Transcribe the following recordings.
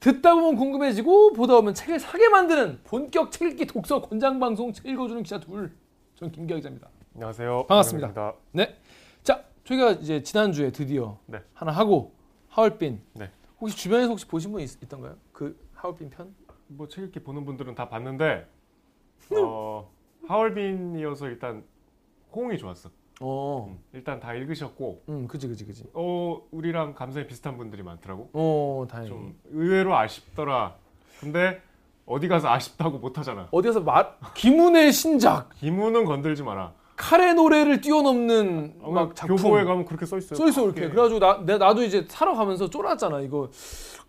듣다 보면 궁금해지고 보다 보면 책을 사게 만드는 본격 책 읽기 독서 권장 방송 책 읽어주는 기자 둘. 전 김기아 기자입니다. 안녕하세요. 반갑습니다. 반갑습니다. 네. 자, 저희가 이제 지난주에 드디어 네. 하나 하고 하얼빈. 네. 혹시 주변에서 혹시 보신 분 있, 있던가요? 그 하얼빈 편? 뭐 책 읽기 보는 분들은 다 봤는데 어, 하얼빈이어서 일단 호응이 좋았어. 어. 음, 일단 다 읽으셨고 음, 그지 그지 그지. 어, 우리랑 감성이 비슷한 분들이 많더라고. 어, 다행히. 좀 의외로 아쉽더라. 근데 어디 가서 아쉽다고 못 하잖아. 어디 가서 말 김훈의 신작 기문은 건들지 마라. 칼의 노래를 뛰어넘는 어, 막 작품 교보에 가면 그렇게 써 있어요. 써 있어 이렇게. 크게. 그래가지고 나 내, 나도 이제 사러 가면서 쫄았잖아. 이거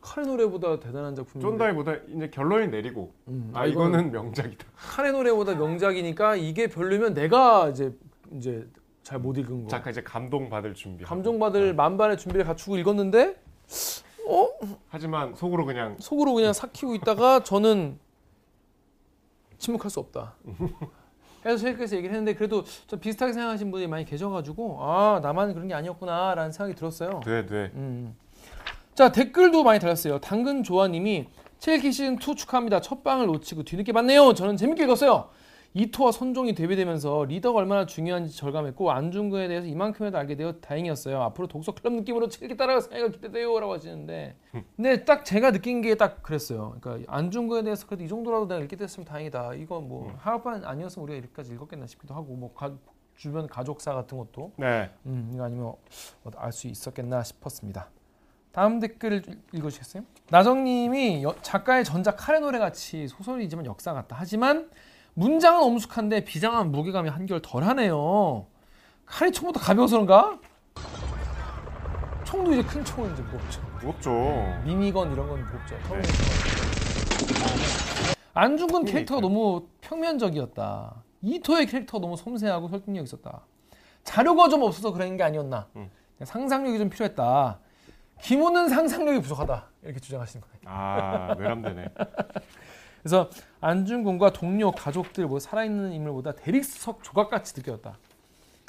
칼의 노래보다 대단한 작품. 쫀다기보다 이제 결론이 내리고 음, 아 이거는 명작이다. 칼의 노래보다 명작이니까 이게 별로면 내가 이제 이제 잘 못 읽은 거. 잠깐 이제 감동 받을 준비. 감정 받을 만반의 준비를 갖추고 읽었는데 어 하지만 속으로 그냥 속으로 그냥 삭히고 있다가 저는 침묵할 수 없다. 해서 책에서 얘기를 했는데 그래도 좀 비슷하게 생각하신 분이 많이 계셔가지고 아 나만 그런 게 아니었구나라는 생각이 들었어요. 네 네. 음. 자 댓글도 많이 달렸어요. 당근 조아님이 첼키 시즌 2 축하합니다. 첫 방을 놓치고 뒤늦게 봤네요. 저는 재밌게 읽었어요. 이토와 손종이 데뷔되면서 리더가 얼마나 중요한지 절감했고 안중근에 대해서 이만큼이라도 알게 되어 다행이었어요. 앞으로 독서 클럽 느낌으로 책 읽기 따라갈 생각이 기대돼요라고 하시는데, 근데 딱 제가 느낀 게 딱 그랬어요. 그러니까 안중근에 대해서 그래도 이 정도라도 내가 읽게 됐으면 다행이다. 이거 뭐 하루반 아니었으면 우리가 이렇게까지 읽었겠나 싶기도 하고, 뭐 가- 주변 가족사 같은 것도 네. 음, 이거 아니면 알 수 있었겠나 싶었습니다. 다음 댓글 읽어주시겠어요? 나정님이 여- 작가의 전작 칼의 노래 같이 소설이지만 역사 같다. 하지만 문장은 엄숙한데 비장한 무게감이 한결 덜하네요. 칼이 총보다 가벼워서 그런가? 총도 이제 큰 총은 이제 무겁죠. 무겁죠. minigun 이런 건 무겁죠. 터미네이터. 안중근 캐릭터가 너무 평면적이었다. 이토의 캐릭터가 너무 섬세하고 설득력 있었다. 자료가 좀 없어서 그런 게 아니었나. 음. 상상력이 좀 필요했다. 김훈은 상상력이 부족하다. 이렇게 주장하시는 거예요. 아 외람되네. 그래서 안중근과 동료, 가족들, 뭐 살아있는 인물보다 대리석 조각같이 느껴졌다.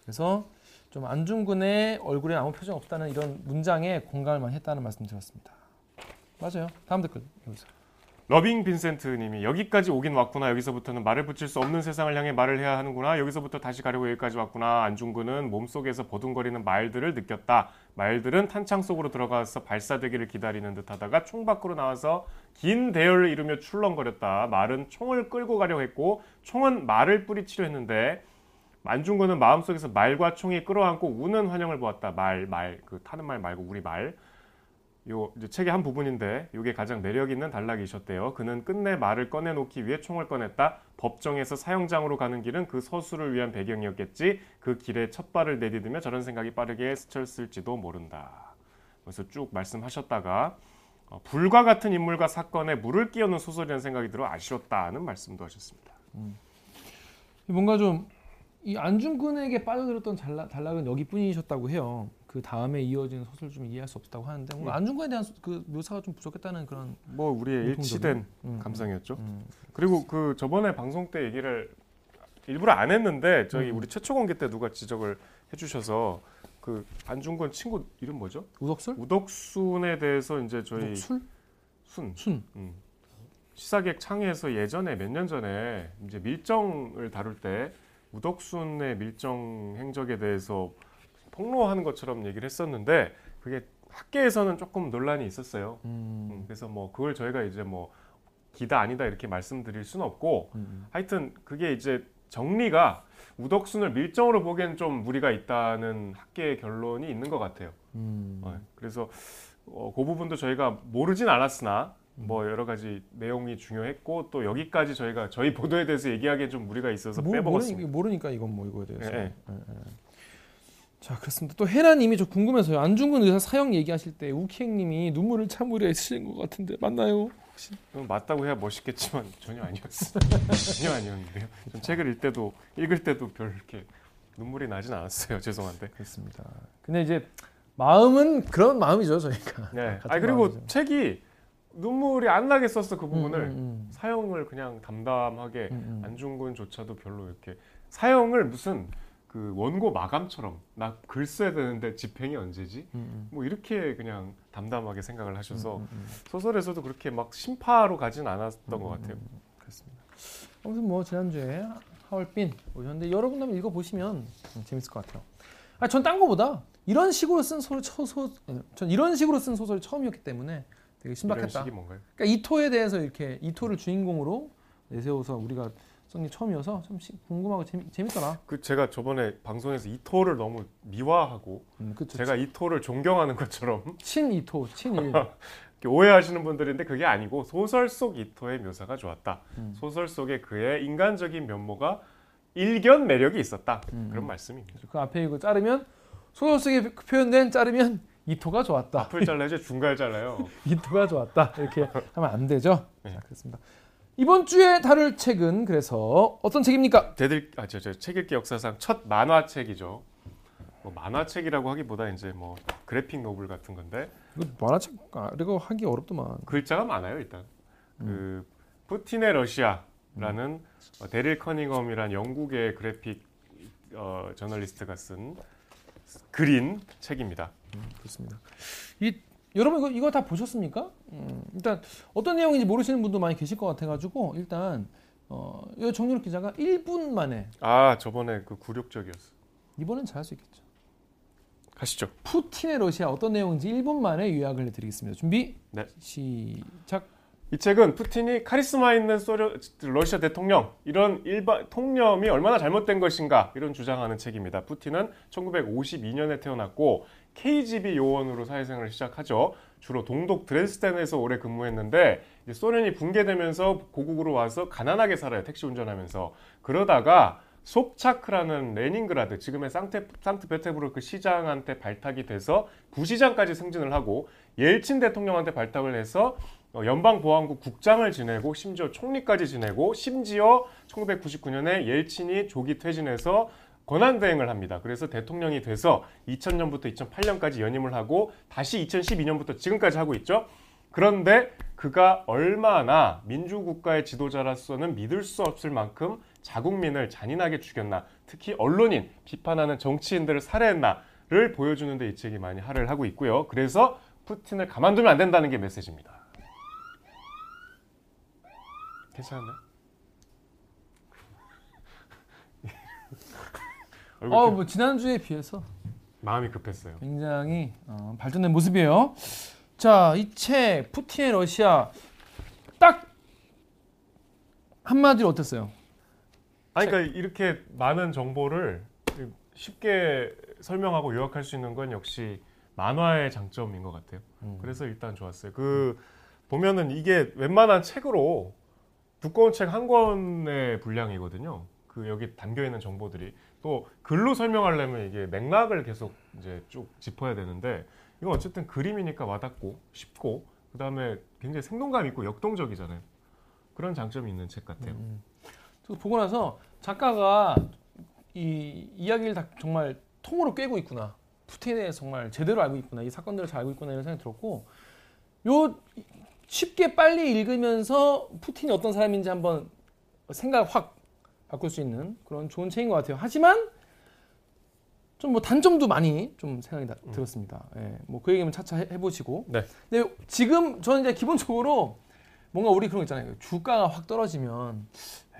그래서 좀 안중근의 얼굴에 아무 표정 없다는 이런 문장에 공감을 많이 했다는 말씀 드렸습니다. 맞아요. 다음 댓글 여기서. 러빙 빈센트님이 여기까지 오긴 왔구나. 여기서부터는 말을 붙일 수 없는 세상을 향해 말을 해야 하는구나. 여기서부터 다시 가려고 여기까지 왔구나. 안중근은 몸속에서 버둥거리는 말들을 느꼈다. 말들은 탄창 속으로 들어가서 발사되기를 기다리는 듯하다가 총 밖으로 나와서 긴 대열을 이루며 출렁거렸다. 말은 총을 끌고 가려 했고 총은 말을 뿌리치려 했는데 안중근은 마음속에서 말과 총이 끌어안고 우는 환영을 보았다. 말, 말, 그 타는 말 말고 우리 말. 요 책의 한 부분인데 이게 가장 매력 있는 단락이셨대요. 그는 끝내 말을 꺼내놓기 위해 총을 꺼냈다. 법정에서 사형장으로 가는 길은 그 서술을 위한 배경이었겠지. 그 길에 첫 발을 내디디며 저런 생각이 빠르게 스쳤을지도 모른다. 그래서 쭉 말씀하셨다가 어, 불과 같은 인물과 사건에 물을 끼얹는 소설이라는 생각이 들어 아쉬웠다는 말씀도 하셨습니다. 뭔가 좀 이 안중근에게 빠져들었던 단락, 단락은 여기뿐이셨다고 해요. 그 다음에 이어지는 소설 좀 이해할 수 없었다고 하는데 뭔가 안중근에 대한 소- 그 묘사가 좀 부족했다는 그런 뭐 우리의? 일치된 음, 감상이었죠. 음. 그리고 그 저번에 방송 때 얘기를 일부러 안 했는데 저희 음. 우리 최초 공개 때 누가 지적을 해주셔서 그 안중근 친구 이름 뭐죠? 우덕술? 우덕순에 대해서 이제 저희 우덕술? 순 순. 음. 시사객 창에서 예전에 몇 년 전에 이제 밀정을 다룰 때 우덕순의 밀정 행적에 대해서 폭로하는 것처럼 얘기를 했었는데 그게 학계에서는 조금 논란이 있었어요. 음. 음, 그래서 뭐 그걸 저희가 이제 뭐 기다 아니다 이렇게 말씀드릴 수는 없고 음. 하여튼 그게 이제 정리가 우덕순을 밀정으로 보기엔 좀 무리가 있다는 학계의 결론이 있는 것 같아요. 음. 어, 그래서 어, 그 부분도 저희가 모르진 않았으나 뭐 여러 가지 내용이 중요했고 또 여기까지 저희가 저희 보도에 대해서 얘기하기엔 좀 무리가 있어서 모- 빼먹었습니다. 모르니까, 이건 뭐 이거에 대해서. 예, 예. 자 그렇습니다. 또 해라님이 저 궁금해서요. 안중근 의사 사형 얘기하실 때 우키행님이 눈물을 참으려 애쓰신 것 같은데 맞나요? 그건 맞다고 해야 멋있겠지만 전혀 아니었어요. 전혀 아니었는데요. 전 책을 읽을 때도 읽을 때도 별 이렇게 눈물이 나진 않았어요. 죄송한데. 그렇습니다. 근데 이제 마음은 그런 마음이죠 저희가. 네. 아 그리고 마음이죠. 책이 눈물이 안 나게 썼어 그 부분을 음, 음, 사형을 그냥 담담하게 음, 음. 안중근조차도 별로 이렇게 사형을 무슨 그 원고 마감처럼 나 글 써야 되는데 집행이 언제지? 음, 뭐 이렇게 그냥 담담하게 생각을 하셔서 음, 음, 소설에서도 그렇게 막 심파로 가진 않았던 음, 것 같아요. 음, 그렇습니다. 아무튼 뭐 지난주에 하얼빈 오셨는데 여러분 한번 읽어보시면 음, 재밌을 것 같아요. 아, 전딴 거보다 이런 식으로 쓴 소설 전 이런 식으로 쓴 소설이 처음이었기 때문에 되게 뭔가요? 그러니까 이토에 대해서 이렇게 이토를 주인공으로 내세워서 우리가 쓴게 처음이어서 좀 시- 궁금하고 재미, 재밌더라. 그 제가 저번에 방송에서 이토를 너무 미화하고 음, 그쵸. 제가 이토를 존경하는 것처럼 친 이토, 친일. 오해하시는 분들인데 그게 아니고 소설 속 이토의 묘사가 좋았다. 음. 소설 속에 그의 인간적인 면모가 일견 매력이 있었다. 음. 그런 말씀입니다. 그 앞에 이거 자르면 소설 속에 표현된 자르면 이 토가 좋았다. 앞을 잘라야지 중간을 잘라요. 이 토가 좋았다. 이렇게 하면 안 되죠. 네. 자, 그렇습니다. 이번 주에 다룰 책은 그래서 어떤 책입니까? 대들 아 저 저 책 읽기 역사상 첫 만화책이죠. 뭐 만화책이라고 하기보다 이제 뭐 그래픽 노블 같은 건데 이거 만화책 이거 하기 어렵더만. 글자가 많아요 일단. 음. 그 푸틴의 러시아라는 어, 데릴 커닝엄이란 영국의 그래픽 어, 저널리스트가 쓴 그린 책입니다. 그렇습니다. 이 여러분 이거 이거 다 보셨습니까? 음, 일단 어떤 내용인지 모르시는 분도 많이 계실 것 같아가지고 일단 어, 이 정윤욱 기자가 1분 만에 아 저번에 그 굴욕적이었어. 이번엔 잘할 수 있겠죠. 가시죠. 푸틴의 러시아 어떤 내용인지 1분 만에 요약을 해드리겠습니다. 준비 네. 시작. 이 책은 푸틴이 카리스마 있는 소련, 러시아 대통령 이런 일반 통념이 얼마나 잘못된 것인가 이런 주장하는 책입니다. 푸틴은 1952년에 태어났고 KGB 요원으로 사회생활을 시작하죠. 주로 동독 드레스덴에서 오래 근무했는데 소련이 붕괴되면서 고국으로 와서 가난하게 살아요. 택시 운전하면서 그러다가 솝차크라는 레닌그라드 지금의 상테, 상트페테부르크 시장한테 발탁이 돼서 부시장까지 승진을 하고 옐친 대통령한테 발탁을 해서 어, 연방보안국 국장을 지내고 심지어 총리까지 지내고 심지어 1999년에 옐친이 조기 퇴진해서 권한대행을 합니다. 그래서 대통령이 돼서 2000년부터 2008년까지 연임을 하고 다시 2012년부터 지금까지 하고 있죠. 그런데 그가 얼마나 민주국가의 지도자로서는 믿을 수 없을 만큼 자국민을 잔인하게 죽였나, 특히 언론인, 비판하는 정치인들을 살해했나를 보여주는데 이 책이 많이 할애를 하고 있고요. 그래서 푸틴을 가만두면 안 된다는 게 메시지입니다. 괜찮나요? 얼굴 어, 좀뭐 지난주에 비해서 마음이 급했어요. 굉장히 어, 발전된 모습이에요. 자, 이 책 푸틴의 러시아 딱 한마디로 어땠어요? 아니 그러니까 이렇게 많은 정보를 쉽게 설명하고 요약할 수 있는 건 역시 만화의 장점인 것 같아요. 음. 그래서 일단 좋았어요. 그 보면은 이게 웬만한 책으로 두꺼운 책 한 권의 분량이거든요. 그 여기 담겨 있는 정보들이 또 글로 설명하려면 이게 맥락을 계속 이제 쭉 짚어야 되는데 이건 어쨌든 그림이니까 와닿고 쉽고 그 다음에 굉장히 생동감 있고 역동적이잖아요. 그런 장점이 있는 책 같아요. 음. 저 보고 나서 작가가 이 이야기를 다 정말 통으로 꿰고 있구나. 푸틴에 정말 제대로 알고 있구나. 이 사건들을 잘 알고 있구나 이런 생각이 들었고 요 쉽게 빨리 읽으면서 푸틴이 어떤 사람인지 한번 생각 확 바꿀 수 있는 그런 좋은 책인 것 같아요. 하지만 좀 뭐 단점도 많이 좀 생각이 나- 들었습니다. 예, 뭐그 얘기면 차차 해, 해보시고. 네. 근데 지금 저는 이제 기본적으로 뭔가 우리 그런 거 있잖아요. 주가가 확 떨어지면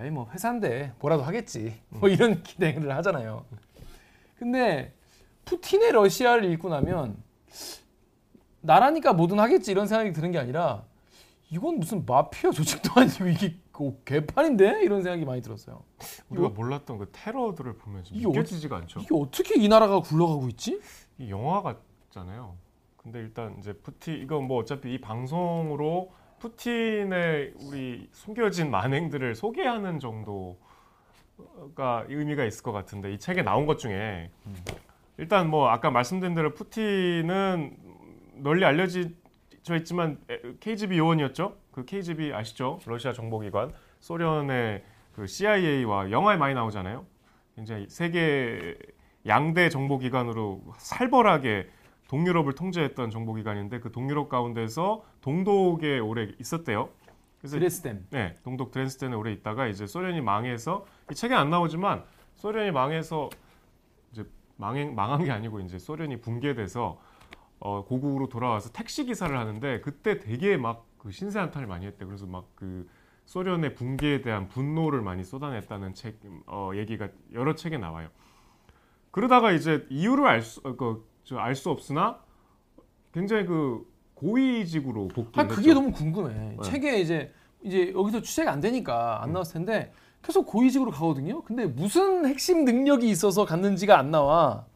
에이 뭐 회사인데 뭐라도 하겠지. 뭐 이런 기대를 하잖아요. 근데 푸틴의 러시아를 읽고 나면 나라니까 뭐든 하겠지 이런 생각이 드는 게 아니라 이건 무슨 마피아 조직도 아니고 이게 그 개판인데 이런 생각이 많이 들었어요. 우리가 몰랐던 그 테러들을 보면 좀 이게 느껴지지가 않죠. 이게 어떻게 이 나라가 굴러가고 있지? 이 영화 같잖아요. 근데 일단 이제 푸틴 이거 뭐 어차피 이 방송으로 푸틴의 우리 숨겨진 만행들을 소개하는 정도가 의미가 있을 것 같은데 이 책에 나온 것 중에 일단 뭐 아까 말씀드린 대로 푸틴은 널리 알려 져 있지만 KGB 요원이었죠. 그 KGB 아시죠? 러시아 정보기관 소련의 그 CIA와 영화에 많이 나오잖아요. 굉장히 세계 양대 정보기관으로 살벌하게 동유럽을 통제했던 정보기관인데 그 동유럽 가운데서 동독에 오래 있었대요. 그래서 드레스덴. 네, 동독 드레스덴에 오래 있다가 이제 소련이 망해서 이 책에 안 나오지만 소련이 망해서 망행, 망한 게 아니고 이제 소련이 붕괴돼서 어, 고국으로 돌아와서 택시 기사를 하는데 그때 되게 막 그 신세 한탄을 많이 했대. 그래서 막 그 소련의 붕괴에 대한 분노를 많이 쏟아냈다는 책 어, 얘기가 여러 책에 나와요. 그러다가 이제 이유를 알수 어, 그, 알수 없으나 굉장히 그 고위직으로 아 복귀했죠. 그게 너무 궁금해. 네. 책에 이제 이제 여기서 취재가 안 되니까 안 나왔을 텐데 계속 고위직으로 가거든요. 근데 무슨 핵심 능력이 있어서 갔는지가 안 나와.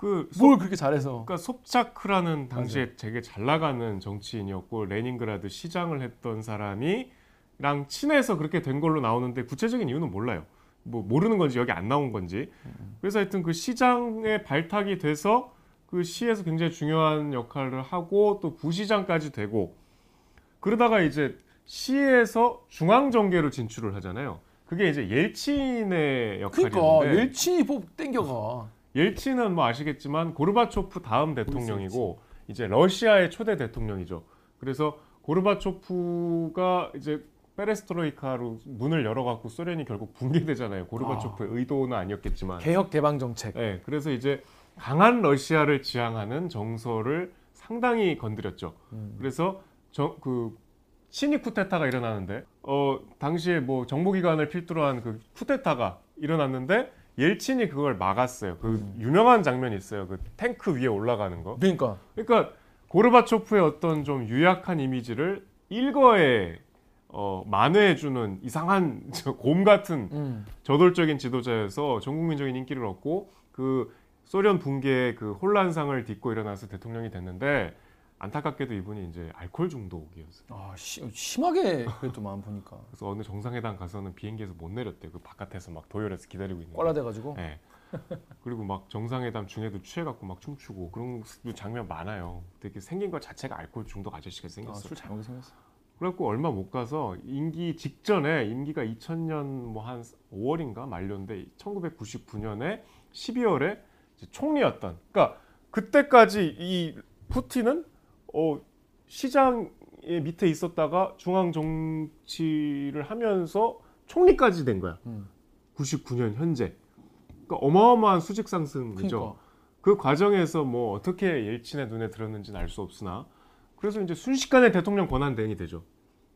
그뭘 그렇게 잘해서? 그러니까 솝차크라는 당시에 되게 잘 나가는 정치인이었고 레닌그라드 시장을 했던 사람이랑 친해서 그렇게 된 걸로 나오는데 구체적인 이유는 몰라요. 뭐 모르는 건지 여기 안 나온 건지. 그래서 하여튼 그 시장에 발탁이 돼서 그 시에서 굉장히 중요한 역할을 하고 또 부시장까지 되고 그러다가 이제 시에서 중앙 정계로 진출을 하잖아요. 그게 이제 옐친의 역할이었는데 그러니까 옐친이 뽑 땡겨가. 옐친은 뭐 아시겠지만 고르바초프 다음 대통령이고 이제 러시아의 초대 대통령이죠. 그래서 고르바초프가 이제 페레스트로이카로 문을 열어갖고 소련이 결국 붕괴되잖아요. 고르바초프의 의도는 아니었겠지만. 개혁 개방 정책. 네, 그래서 이제 강한 러시아를 지향하는 정서를 상당히 건드렸죠. 음. 그래서 저, 그 신이 쿠데타가 일어나는데 어 당시에 뭐 정보기관을 필두로 한 그 쿠데타가 일어났는데 옐친이 그걸 막았어요. 그 음. 유명한 장면이 있어요. 그 탱크 위에 올라가는 거. 그러니까 그러니까 고르바초프의 어떤 좀 유약한 이미지를 일거에 어, 만회해주는 이상한 저곰 같은 음. 저돌적인 지도자여서 전 국민적인 인기를 얻고 그 소련 붕괴의 그 혼란상을 딛고 일어나서 대통령이 됐는데 안타깝게도 이분이 이제 알코올 중독이었어요. 아 시, 심하게 그래도 마음 보니까 그래서 어느 정상회담 가서는 비행기에서 못 내렸대요. 그 바깥에서 막 도열해서 기다리고 있는. 꼴라돼가지고. 네. 그리고 막 정상회담 중에도 취해갖고 막 춤추고 그런 장면 많아요. 되게 생긴 것 자체가 알코올 중독 아저씨가 아, 생겼어. 술 잘못 생겼어. 그래갖고 얼마 못 가서 임기 직전에 임기가 2000년 뭐 한 5월인가 만료인데 1999년에 12월에 총리였던. 그러니까 그때까지 이 푸틴은 어 시장의 밑에 있었다가 중앙 정치를 하면서 총리까지 된 거야. 음. 99년 현재. 그러니까 어마어마한 수직 상승이죠. 그러니까. 그 과정에서 뭐 어떻게 옐친의 눈에 들었는지는 알 수 없으나 그래서 이제 순식간에 대통령 권한 대행이 되죠.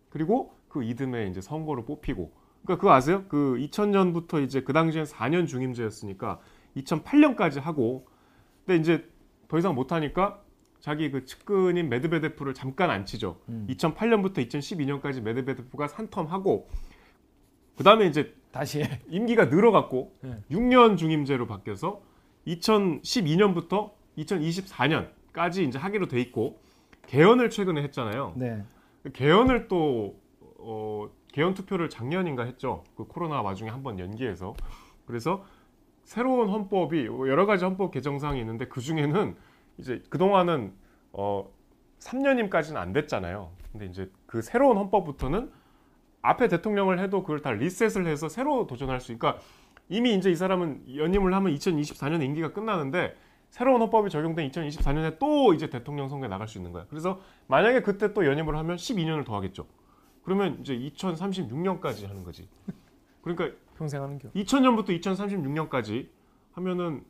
그리고 그 이듬해 이제 선거로 뽑히고 그러니까 그거 아세요? 그 2000년부터 이제 그 당시엔 4년 중임제였으니까 2008년까지 하고 근데 이제 더 이상 못 하니까 자기 그 측근인 메드베데프를 잠깐 앉히죠. 음. 2008년부터 2012년까지 메드베데프가 산텀하고 그 다음에 이제 다시 해. 임기가 늘어갔고 네. 6년 중임제로 바뀌어서 2012년부터 2024년까지 이제 하기로 돼 있고 개헌을 최근에 했잖아요. 네. 개헌을 또 어, 개헌 투표를 작년인가 했죠. 그 코로나 와중에 한 번 연기해서 그래서 새로운 헌법이 여러 가지 헌법 개정사항이 있는데 그 중에는 이제 그 동안은 어 3년임까지는 안 됐잖아요. 근데 이제 그 새로운 헌법부터는 앞에 대통령을 해도 그걸 다 리셋을 해서 새로 도전할 수. 그러니까 이미 이제 이 사람은 연임을 하면 2024년에 임기가 끝나는데 새로운 헌법이 적용된 2024년에 또 이제 대통령 선거에 나갈 수 있는 거야. 그래서 만약에 그때 또 연임을 하면 12년을 더 하겠죠. 그러면 이제 2036년까지 하는 거지. 그러니까 평생 하는 겨. 2000년부터 2036년까지 하면은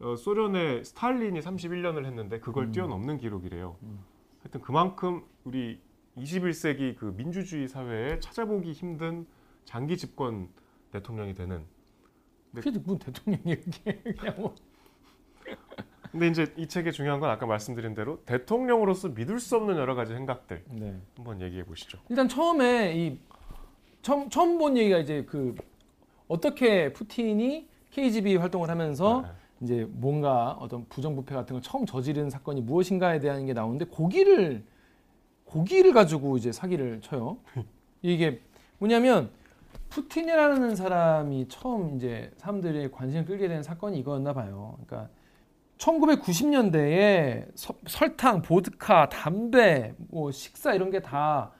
어, 소련의 스탈린이 31년을 했는데 그걸 음. 뛰어넘는 기록이래요. 음. 하여튼 그만큼 우리 21세기 그 민주주의 사회에 찾아보기 힘든 장기 집권 대통령이 되는. 네. 그게 뭐 대통령이 이렇게 그냥 뭐. 근데 이제 이 책의 중요한 건 아까 말씀드린 대로 대통령으로서 믿을 수 없는 여러 가지 생각들 네. 한번 얘기해 보시죠. 일단 처음에 이 처음 처음 본 얘기가 이제 그 어떻게 푸틴이 KGB 활동을 하면서 네. 이제 뭔가 어떤 부정부패 같은 걸 처음 저지른 사건이 무엇인가에 대한 게 나오는데 고기를 고기를 가지고 이제 사기를 쳐요. 이게 뭐냐면 푸틴이라는 사람이 처음 이제 사람들의 관심을 끌게 된 사건이 이거였나 봐요. 그러니까 1990년대에 설탕, 보드카, 담배, 뭐 식사 이런 게 다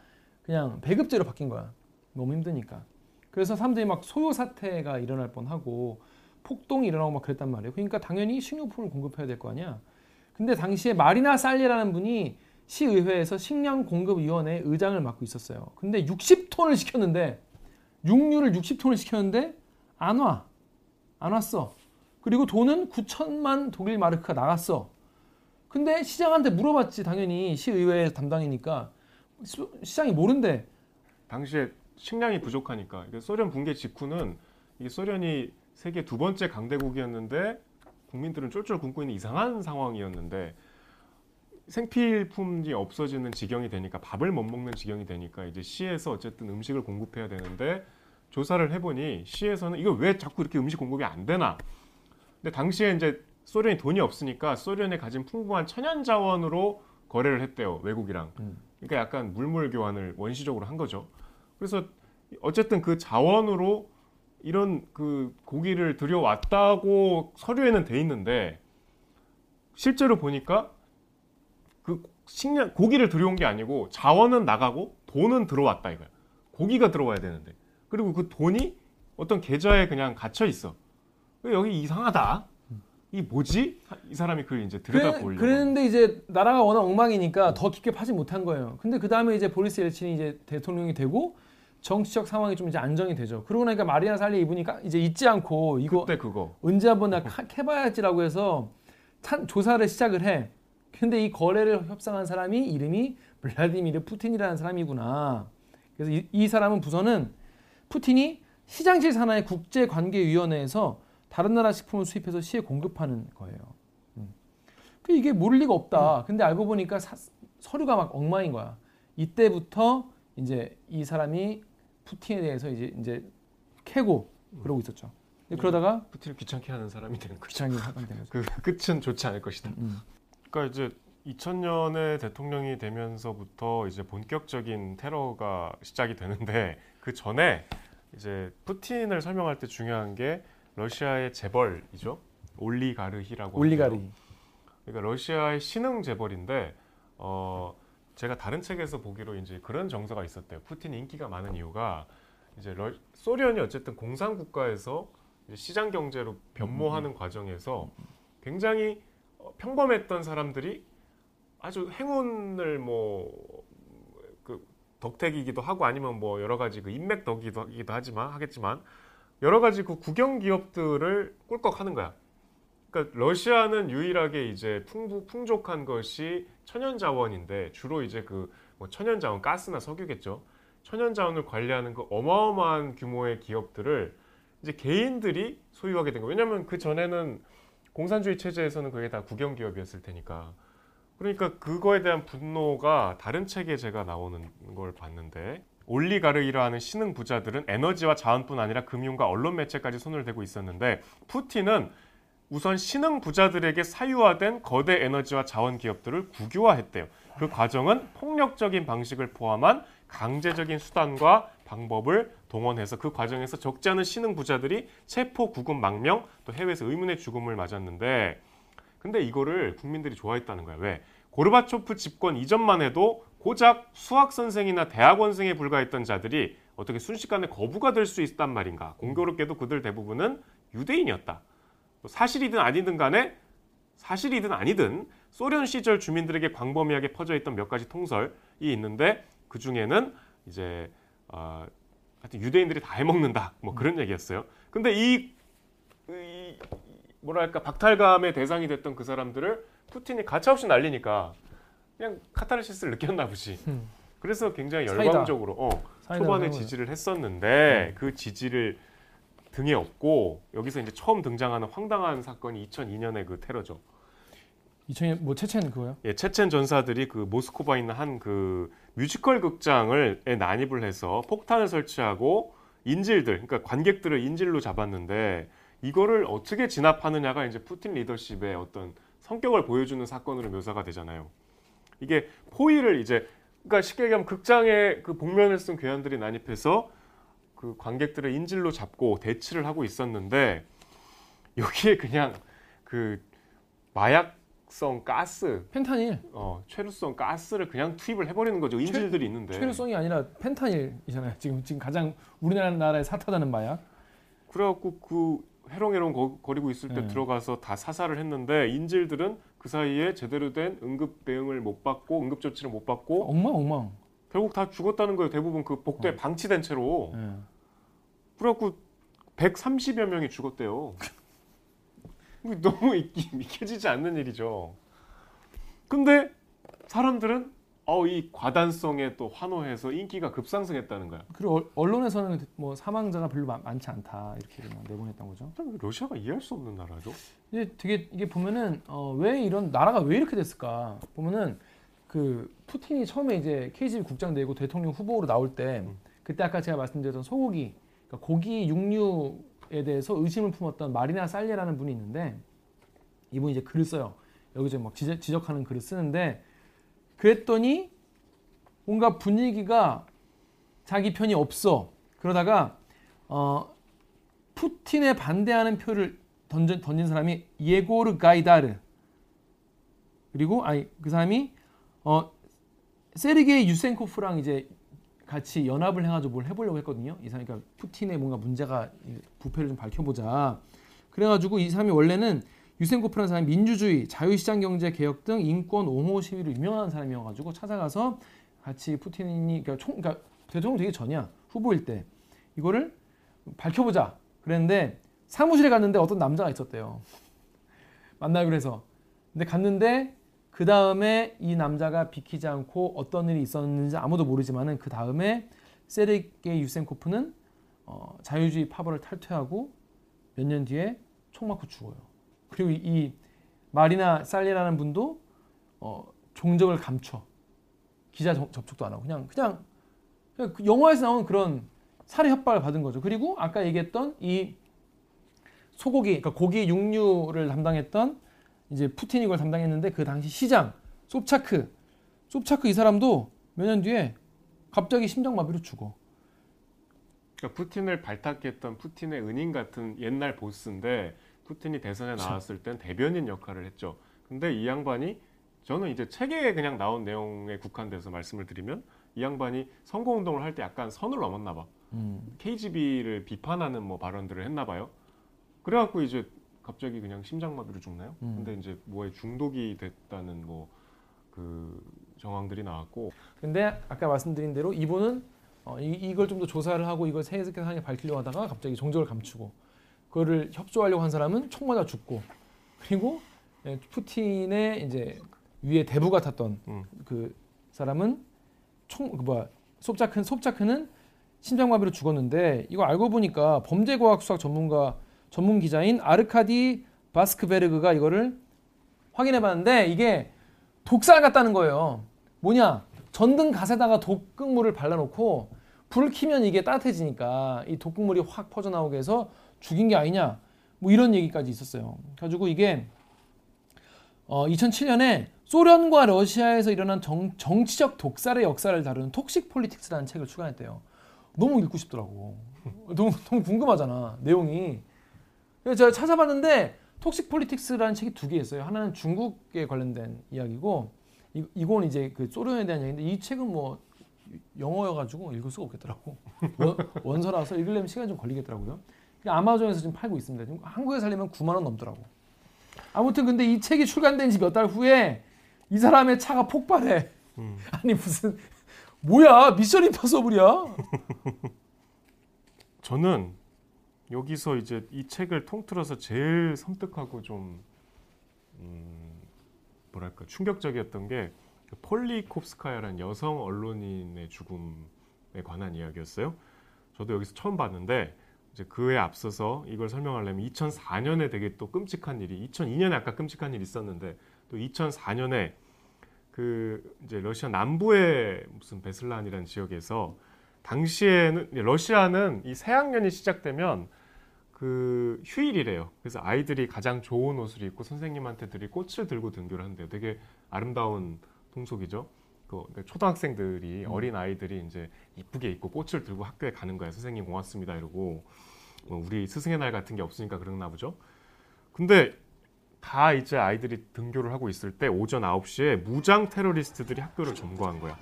그냥 배급제로 바뀐 거야. 너무 힘드니까. 그래서 사람들이 막 소요 사태가 일어날 뻔하고 폭동이 일어나고 막 그랬단 말이에요. 그러니까 당연히 식료품을 공급해야 될 거 아니야. 근데 당시에 마리나 살리라는 분이 시의회에서 식량 공급 위원회 의장을 맡고 있었어요. 근데 60톤을 시켰는데 육류를 60톤을 시켰는데 안 와. 안 왔어. 그리고 돈은 9천만 독일 마르크가 나갔어. 근데 시장한테 물어봤지 당연히 시의회 담당이니까 시- 시장이 모른대. 당시에 식량이 부족하니까 이게 소련 붕괴 직후는 소련이 세계 두 번째 강대국이었는데 국민들은 쫄쫄 굶고 있는 이상한 상황이었는데 생필품이 없어지는 지경이 되니까 밥을 못 먹는 지경이 되니까 이제 시에서 어쨌든 음식을 공급해야 되는데 조사를 해보니 시에서는 이거 왜 자꾸 이렇게 음식 공급이 안 되나? 근데 당시에 이제 소련이 돈이 없으니까 소련에 가진 풍부한 천연 자원으로 거래를 했대요 외국이랑. 음. 그러니까 약간 물물 교환을 원시적으로 한 거죠. 그래서 어쨌든 그 자원으로 이런 그 고기를 들여왔다고 서류에는 돼 있는데 실제로 보니까 그 식량 고기를 들여온 게 아니고 자원은 나가고 돈은 들어왔다 이거야. 고기가 들어와야 되는데 그리고 그 돈이 어떤 계좌에 그냥 갇혀 있어. 여기 이상하다. 이 뭐지? 이 사람이 그걸 이제 들여다 그래- 보려고. 그랬는데 이제 나라가 워낙 엉망이니까 더 깊게 파지 못한 거예요. 근데 그 다음에 이제 보리스 엘친이 이제 대통령이 되고 정치적 상황이 좀 이제 안정이 되죠. 그러고 나니까 마리아 살리 이분이가 이제 잊지 않고 이거 그때 그거. 언제 한번 나 카- 캐봐야지라고 해서 찬- 조사를 시작을 해. 근데 이 거래를 협상한 사람이 이름이 블라디미르 푸틴이라는 사람이구나. 그래서 이, 이 사람은 부서는 푸틴이 시장질 산하의 국제관계위원회에서 다른 나라 식품을 수입해서 시에 공급하는 거예요. 음. 그 이게 모를 리가 없다. 근데 알고 보니까 사- 서류가 막 엉망인 거야. 이때부터 이제 이 사람이 푸틴에 대해서 이제 이제 캐고 그러고 있었죠. 근데 그러다가 푸틴을 귀찮게 하는 사람이 되는 거죠. 귀찮게 된 거죠. 그 끝은 좋지 않을 것이다. 음. 그러니까 이제 2000년에 대통령이 되면서부터 이제 본격적인 테러가 시작이 되는데 그 전에 이제 푸틴을 설명할 때 중요한 게 러시아의 재벌이죠. 올리가르히라고 올리가리. 하죠. 그러니까 러시아의 신흥 재벌인데 어 제가 다른 책에서 보기로 이제 그런 정서가 있었대요. 푸틴이 인기가 많은 이유가 이제 러, 소련이 어쨌든 공산 국가에서 시장 경제로 변모하는 과정에서 굉장히 어, 평범했던 사람들이 아주 행운을 뭐 그 덕택이기도 하고 아니면 뭐 여러 가지 그 인맥 덕이기도 하지만 하겠지만 여러 가지 그 국영 기업들을 꿀꺽하는 거야. 그러니까 러시아는 유일하게 이제 풍부 풍족한 것이 천연 자원인데 주로 이제 그 뭐 천연 자원 가스나 석유겠죠. 천연 자원을 관리하는 그 어마어마한 규모의 기업들을 이제 개인들이 소유하게 된 거예요. 왜냐하면 그 전에는 공산주의 체제에서는 그게 다 국영 기업이었을 테니까. 그러니까 그거에 대한 분노가 다른 책에 제가 나오는 걸 봤는데 올리가르이라는 신흥 부자들은 에너지와 자원뿐 아니라 금융과 언론 매체까지 손을 대고 있었는데 푸틴은 우선 신흥 부자들에게 사유화된 거대 에너지와 자원 기업들을 국유화했대요. 그 과정은 폭력적인 방식을 포함한 강제적인 수단과 방법을 동원해서 그 과정에서 적지 않은 신흥 부자들이 체포, 구금, 망명, 또 해외에서 의문의 죽음을 맞았는데 근데 이거를 국민들이 좋아했다는 거야. 왜? 고르바초프 집권 이전만 해도 고작 수학 선생이나 대학원생에 불과했던 자들이 어떻게 순식간에 거부가 될 수 있단 말인가? 공교롭게도 그들 대부분은 유대인이었다. 사실이든 아니든 간에 사실이든 아니든 소련 시절 주민들에게 광범위하게 퍼져 있던 몇 가지 통설이 있는데 그 중에는 이제 어, 하여튼 유대인들이 다 해먹는다 뭐 그런 얘기였어요. 근데 이, 이 뭐랄까 박탈감의 대상이 됐던 그 사람들을 푸틴이 가차없이 날리니까 그냥 카타르시스를 느꼈나 보지. 음. 그래서 굉장히. 열광적으로 어, 사이다 초반에 사이다. 지지를 했었는데 그 지지를 등에 업고 여기서 이제 처음 등장하는 황당한 사건이 2002년의 그 테러죠. 2000년 뭐 체첸 그거요? 예, 체첸 전사들이 그 모스크바에 있는 한 그 뮤지컬 극장을 에 난입을 해서 폭탄을 설치하고 인질들, 그러니까 관객들을 인질로 잡았는데 이거를 어떻게 진압하느냐가 이제 푸틴 리더십의 어떤 성격을 보여주는 사건으로 묘사가 되잖아요. 이게 포위를 이제 그러니까 쉽게 얘기하면 극장에 그 복면을 쓴 괴한들이 난입해서 그 관객들을 인질로 잡고 대치를 하고 있었는데 여기에 그냥 그 마약성 가스 펜타닐. 어, 최루성 가스를 그냥 투입을 해버리는 거죠. 인질들이 있는데. 최루성이 아니라 펜타닐이잖아요. 지금 지금 가장 우리나라 나라에 사타다는 마약. 그래갖고 그 해롱해롱 거, 거리고 있을 때 네. 들어가서 다 사살을 했는데 인질들은 그 사이에 제대로 된 응급 대응을 못 받고 응급 조치를 못 받고 엉망 엉망. 결국 다 죽었다는 거예요. 대부분 그 복도에 어. 방치된 채로. 예. 그래갖고 130여 명이 죽었대요. 너무 믿겨지지 않는 일이죠. 근데 사람들은 어, 이 과단성에 또 환호해서 인기가 급상승했다는 거야. 그리고 얼- 언론에서는 뭐 사망자가 별로 많- 많지 않다 이렇게 내보냈던 거죠. 참 러시아가 이해할 수 없는 나라죠. 이게 되게 이게 보면은 어, 왜 이런 나라가 왜 이렇게 됐을까 보면은 그 푸틴이 처음에 이제 KGB 국장 되고 대통령 후보로 나올 때 음. 그때 아까 제가 말씀드렸던 소고기 그러니까 고기 육류에 대해서 의심을 품었던 마리나 살레라는 분이 있는데 이분이 이제 글을 써요. 여기저기 막 지적, 지적 하는 글을 쓰는데 그랬더니 뭔가 분위기가 자기 편이 없어. 그러다가 어 푸틴에 반대하는 표를 던진, 던진 사람이 예고르 가이다르. 그리고 아니 그 사람이 어 세르게이 유센코프랑 이제 같이 연합을 해가지고 뭘 해보려고 했거든요. 이 사람이 그러니까 푸틴의 뭔가 문제가 부패를 좀 밝혀보자. 그래가지고 이 사람이 원래는 유센코프라는 사람이 민주주의, 자유시장 경제 개혁 등 인권 옹호 시위로 유명한 사람이어가지고 찾아가서 같이 푸틴이 그러니까 총 그러니까 대통령 되기 전이야 후보일 때 이거를 밝혀보자 그랬는데 사무실에 갔는데 어떤 남자가 있었대요. 만나기로 해서. 근데 갔는데 그 다음에 이 남자가 비키지 않고 어떤 일이 있었는지 아무도 모르지만은 그 다음에 세르게이 유센코프는 어, 자유주의 파벌을 탈퇴하고 몇 년 뒤에 총 맞고 죽어요. 그리고 이, 이 마리나 살리라는 분도 어, 종적을 감춰 기자 정- 접촉도 안 하고 그냥 그냥, 그냥 그 영화에서 나오는 그런 살해 협박을 받은 거죠. 그리고 아까 얘기했던 이 소고기, 그러니까 고기 육류를 담당했던 이제 푸틴이 이걸 담당했는데 그 당시 시장 sob차크, sob차크 이 사람도 몇 년 뒤에 갑자기 심장마비로 죽어. 그러니까 푸틴을 발탁했던 푸틴의 은인 같은 옛날 보스인데 푸틴이 대선에. 나왔을 땐 대변인 역할을 했죠. 근데 이 양반이 저는 이제 책에 그냥 나온 내용에 국한돼서 말씀을 드리면 이 양반이 선거 운동을 할 때 약간 선을 넘었나 봐. 음. KGB를 비판하는 뭐 발언들을 했나 봐요. 그래갖고 이제 갑자기 그냥 심장마비로 죽나요? 음. 근데 이제 뭐에 중독이 됐다는 뭐 그 정황들이 나왔고 근데 아까 말씀드린 대로 이분은 어, 이, 이걸 좀 더 조사를 하고 이걸 세계적인 상에 밝히려고 하다가 갑자기 종적을 감추고 그거를 협조하려고 한 사람은 총 맞아 죽고 그리고 예, 푸틴의 이제 위에 대부 같았던 음. 그 사람은 총 그 뭐야 sob차크 sob차크는 심장마비로 죽었는데 이거 알고 보니까 범죄과학 수학 전문가 전문 기자인 아르카디 바스크베르그가 이거를 확인해 봤는데 이게 독살 같다는 거예요. 뭐냐 전등 갓에다가 독극물을 발라놓고 불을 켜면 이게 따뜻해지니까 이 독극물이 확 퍼져 나오게 해서 죽인 게 아니냐 뭐 이런 얘기까지 있었어요. 가지고 이게 어, 2007년에 소련과 러시아에서 일어난 정, 정치적 독살의 역사를 다루는 톡식 폴리틱스라는 책을 출간했대요. 너무 읽고 싶더라고. 너무, 너무 궁금하잖아 내용이. 그래서 제가 찾아봤는데 톡식 폴리틱스라는 책이 두 개 있어요. 하나는 중국에 관련된 이야기고 이, 이건 이제 그 소련에 대한 이야기인데 이 책은 뭐 영어여가지고 읽을 수가 없겠더라고. 원, 원서라서 읽으려면 시간이 좀 걸리겠더라고요. 그러니까 아마존에서 지금 팔고 있습니다. 지금 한국에 살려면 9만 원 넘더라고. 아무튼 근데 이 책이 출간된 지 몇 달 후에 이 사람의 차가 폭발해. 음. 아니 무슨 뭐야 미션 임파서블이야. 저는 여기서 이제 이 책을 통틀어서 제일 섬뜩하고 좀 음, 뭐랄까 충격적이었던 게그 폴리콥스카야라는 여성 언론인의 죽음에 관한 이야기였어요. 저도 여기서 처음 봤는데 이제 그에 앞서서 이걸 설명하려면 2004년에 되게 또 끔찍한 일이 2002년에 아까 끔찍한 일이 있었는데 또 2004년에 그 이제 러시아 남부의 무슨 베슬란이라는 지역에서 당시에는 러시아는 이 새학년이 시작되면 그 휴일이래요. 그래서 아이들이 가장 좋은 옷을 입고 선생님한테 들이 꽃을 들고 등교를 한대요. 되게 아름다운 통속이죠. 그 초등학생들이 음. 어린 아이들이 이제 이쁘게 입고 꽃을 들고 학교에 가는 거예요. 선생님 고맙습니다 이러고 뭐 우리 스승의 날 같은 게 없으니까 그러나 보죠. 근데 다 이제 아이들이 등교를 하고 있을 때 오전 9시에 무장 테러리스트들이 학교를 점거한 거야.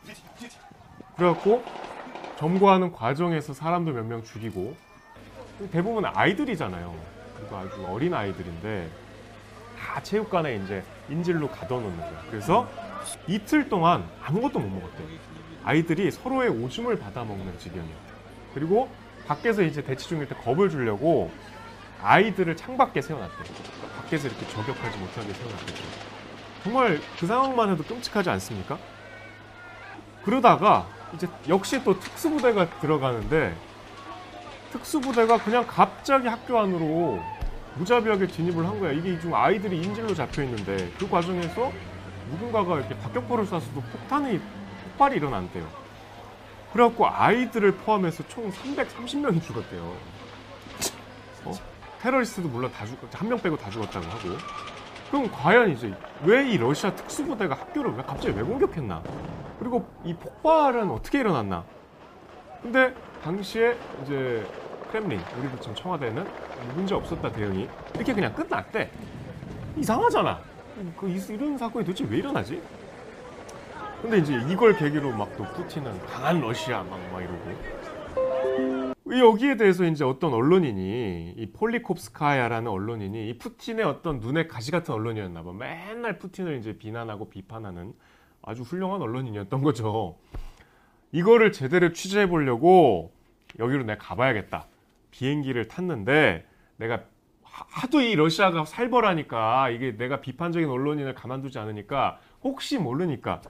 그래갖고 점거하는 과정에서 사람도 몇 명 죽이고 대부분 아이들이잖아요. 그리고 아주 어린 아이들인데 다 체육관에 이제 인질로 가둬놓는 거야. 그래서 이틀 동안 아무것도 못 먹었대. 아이들이 서로의 오줌을 받아 먹는 지경이었대. 그리고 밖에서 이제 대치 중일 때 겁을 주려고 아이들을 창밖에 세워놨대요. 밖에서 이렇게 저격하지 못하게 세워놨대요. 정말 그 상황만 해도 끔찍하지 않습니까? 그러다가 이제 역시 또 특수부대가 들어가는데 특수부대가 그냥 갑자기 학교 안으로 무자비하게 진입을 한 거야. 이게 좀 아이들이 인질로 잡혀 있는데 그 과정에서 누군가가 이렇게 박격포를 쏴서도 폭탄이 폭발이 일어난대요. 그래갖고 아이들을 포함해서 총 330명이 죽었대요. 어? 테러리스트도 물론 다 죽, 한명 빼고 다 죽었다고 하고. 그럼 과연 이제 왜 이 러시아 특수부대가 학교를 왜 갑자기 왜 공격했나? 그리고 이 폭발은 어떻게 일어났나? 근데 당시에 이제 크렘린, 우리도 지금 청와대는 문제 없었다 대응이 이렇게 그냥 끝났대. 이상하잖아. 그 이- 이런 사건이 도대체 왜 일어나지? 근데 이제 이걸 계기로 막 또 푸틴은 강한 러시아 막, 막 이러고 여기에 대해서 이제 어떤 언론인이 이 폴리콥스카야라는 언론인이 이 푸틴의 어떤 눈에 가시 같은 언론이었나 봐. 맨날 푸틴을 이제 비난하고 비판하는 아주 훌륭한 언론인이었던 거죠. 이거를 제대로 취재해 보려고 여기로 내가 가봐야겠다. 비행기를 탔는데 내가 하- 하도 이 러시아가 살벌하니까 이게 내가 비판적인 언론인을 가만두지 않으니까 혹시 모르니까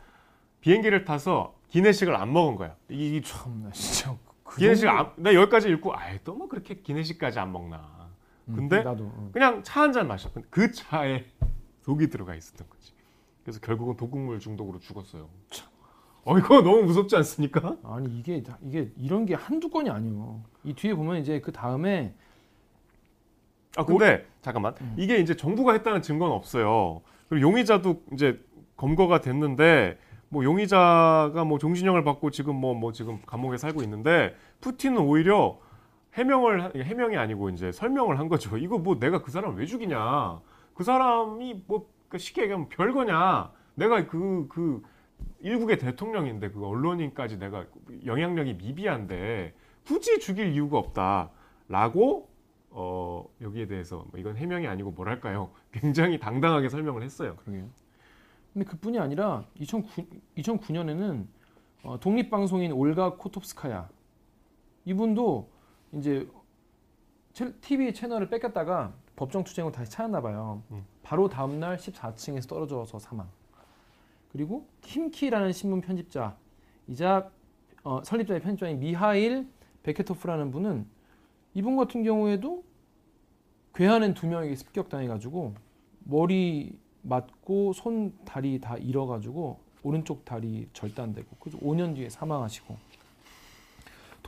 비행기를 타서 기내식을 안 먹은 거야. 이, 이 참나 진짜. 그 기내식 정도- 안, 나 여기까지 읽고 아이 또뭐 그렇게 기내식까지 안 먹나. 음, 근데 나도 어. 그냥 차 한 잔 마셔. 근데 그 차에 독이 들어가 있었던 거지. 그래서 결국은 독극물 중독으로 죽었어요. 어 이거 너무 무섭지 않습니까? 아니 이게 다- 이게 이런 게 한두 건이 아니에요. 이 뒤에 보면 이제 그 다음에 아 근데 잠깐만 음. 이게 이제 정부가 했다는 증거는 없어요. 그리고 용의자도 이제 검거가 됐는데 뭐 용의자가 뭐 종신형을 받고 지금 뭐뭐 지금 감옥에 살고 있는데 푸틴은 오히려 해명을 한- 해명이 아니고 이제 설명을 한 거죠. 이거 뭐 내가 그 사람을 왜 죽이냐? 그 사람이 뭐그 쉽게 얘기하면 별거냐? 내가 그그 일국의 대통령인데 그 언론인까지 내가 영향력이 미비한데 굳이 죽일 이유가 없다라고 어, 여기에 대해서 뭐 이건 해명이 아니고 뭐랄까요? 굉장히 당당하게 설명을 했어요. 그러게요. 근데 그뿐이 아니라 2009, 2009년에는 어, 독립방송인 올가 코톱스카야 이분도 이제 채- TV 채널을 뺏겼다가 법정 투쟁으로 다시 찾았나 봐요. 음. 바로 다음 날 14층에서 떨어져서 사망. 그리고 팀키라는 신문 편집자이자 어, 설립자의 편집자인 미하일 베케토프라는 분은 이분 같은 경우에도 괴한은 두 명에게 습격당해가지고 머리 맞고 손 다리 다 잃어가지고 오른쪽 다리 절단되고 그래서 5년 뒤에 사망하시고.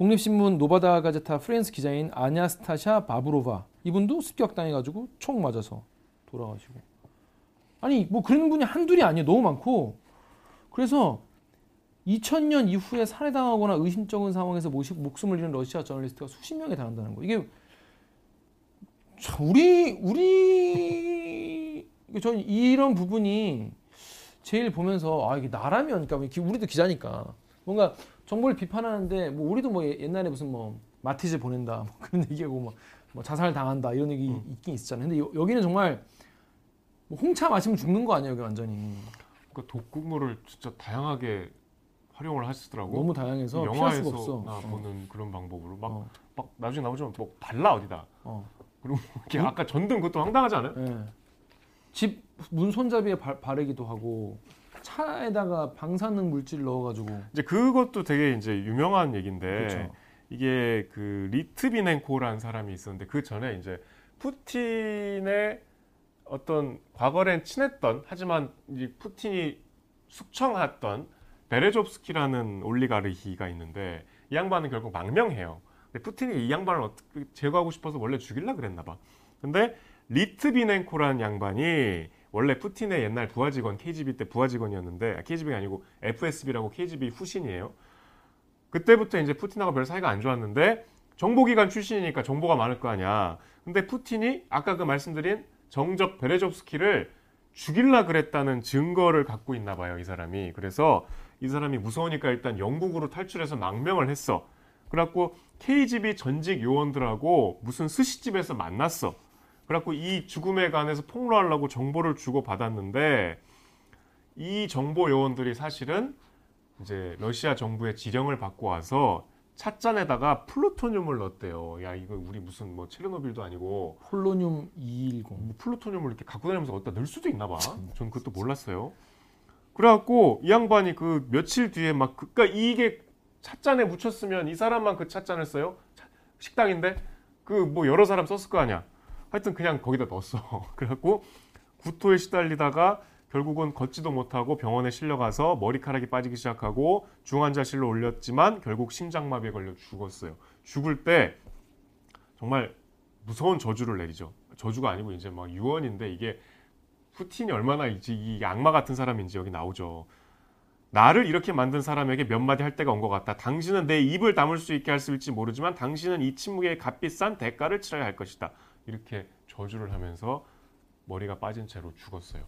독립신문 노바다 가제타 프랑스 기자인 아냐스타샤 바브로바 이분도 습격당해가지고 총 맞아서 돌아가시고 아니 뭐 그런 분이 한둘이 아니에요 너무 많고 그래서 2000년 이후에 살해당하거나 의심적인 상황에서 목숨을 잃은 러시아 저널리스트가 수십 명에 달한다는 거 이게 참 우리 우리 저 이런 부분이 제일 보면서 아 이게 나라면 그러니까 우리도 기자니까 뭔가 정부를 비판하는데 뭐 우리도 뭐 옛날에 무슨 뭐 마티즈 보낸다 뭐 그런 얘기하고 뭐, 뭐 자살 당한다 이런 얘기 음. 있긴 있었잖아요. 근데 여, 여기는 정말 뭐 홍차 마시면 죽는 거 아니에요, 여기 완전히 그 독극물을 진짜 다양하게 활용을 하시더라고. 너무 다양해서 피할 수가 영화에서 없어. 나 어, 보는 그런 방법으로 막, 어, 막 나중에 나오면 뭐 발라 어디다. 어. 이렇게 음? 아까 전등 그것도 황당하지 않아요? 예. 집 문 손잡이에 바, 바르기도 하고 차에다가 방사능 물질 넣어가지고 이제 그것도 되게 이제 유명한 얘기인데 그렇죠. 이게 그 리트비넨코라는 사람이 있었는데 그 전에 이제 푸틴의 어떤 과거엔 친했던 하지만 이제 푸틴이 숙청했던 베레조프스키라는 올리가르히가 있는데 이 양반은 결국 망명해요. 근데 푸틴이 이 양반을 어떻게 제거하고 싶어서 원래 죽일라 그랬나 봐. 근데 리트비넨코라는 양반이 원래 푸틴의 옛날 부하 직원 KGB 때 부하 직원이었는데 아, KGB가 아니고 FSB라고 KGB 후신이에요. 그때부터 이제 푸틴하고 별 사이가 안 좋았는데 정보기관 출신이니까 정보가 많을 거 아니야. 근데 푸틴이 아까 그 말씀드린 정적 베레조프스키를 죽일라 그랬다는 증거를 갖고 있나 봐요, 이 사람이. 그래서 이 사람이 무서우니까 일단 영국으로 탈출해서 망명을 했어. 그래갖고 KGB 전직 요원들하고 무슨 스시집에서 만났어. 그래갖고 이 죽음에 관해서 폭로하려고 정보를 주고 받았는데 이 정보 요원들이 사실은 이제 러시아 정부의 지령을 받고 와서 찻잔에다가 플루토늄을 넣었대요. 야 이거 우리 무슨 뭐 체르노빌도 아니고 폴로늄 210. 뭐 플루토늄을 이렇게 갖고 다니면서 어디다 넣을 수도 있나 봐. 전 그것도 몰랐어요. 그래갖고 이 양반이 그 며칠 뒤에 막 그니까 이게 찻잔에 묻혔으면 이 사람만 그 찻잔을 써요? 차- 식당인데 그 뭐 여러 사람 썼을 거 아니야. 하여튼 그냥 거기다 넣었어. 그래갖고 구토에 시달리다가 결국은 걷지도 못하고 병원에 실려가서 머리카락이 빠지기 시작하고 중환자실로 올렸지만 결국 심장마비에 걸려 죽었어요. 죽을 때 정말 무서운 저주를 내리죠. 저주가 아니고 이제 막 유언인데 이게 푸틴이 얼마나 이제 이 악마 같은 사람인지 여기 나오죠. 나를 이렇게 만든 사람에게 몇 마디 할 때가 온 것 같다. 당신은 내 입을 다물 수 있게 할 수 있을지 모르지만 당신은 이 침묵의 값비싼 대가를 치러야 할 것이다. 이렇게 저주를 하면서 머리가 빠진 채로 죽었어요.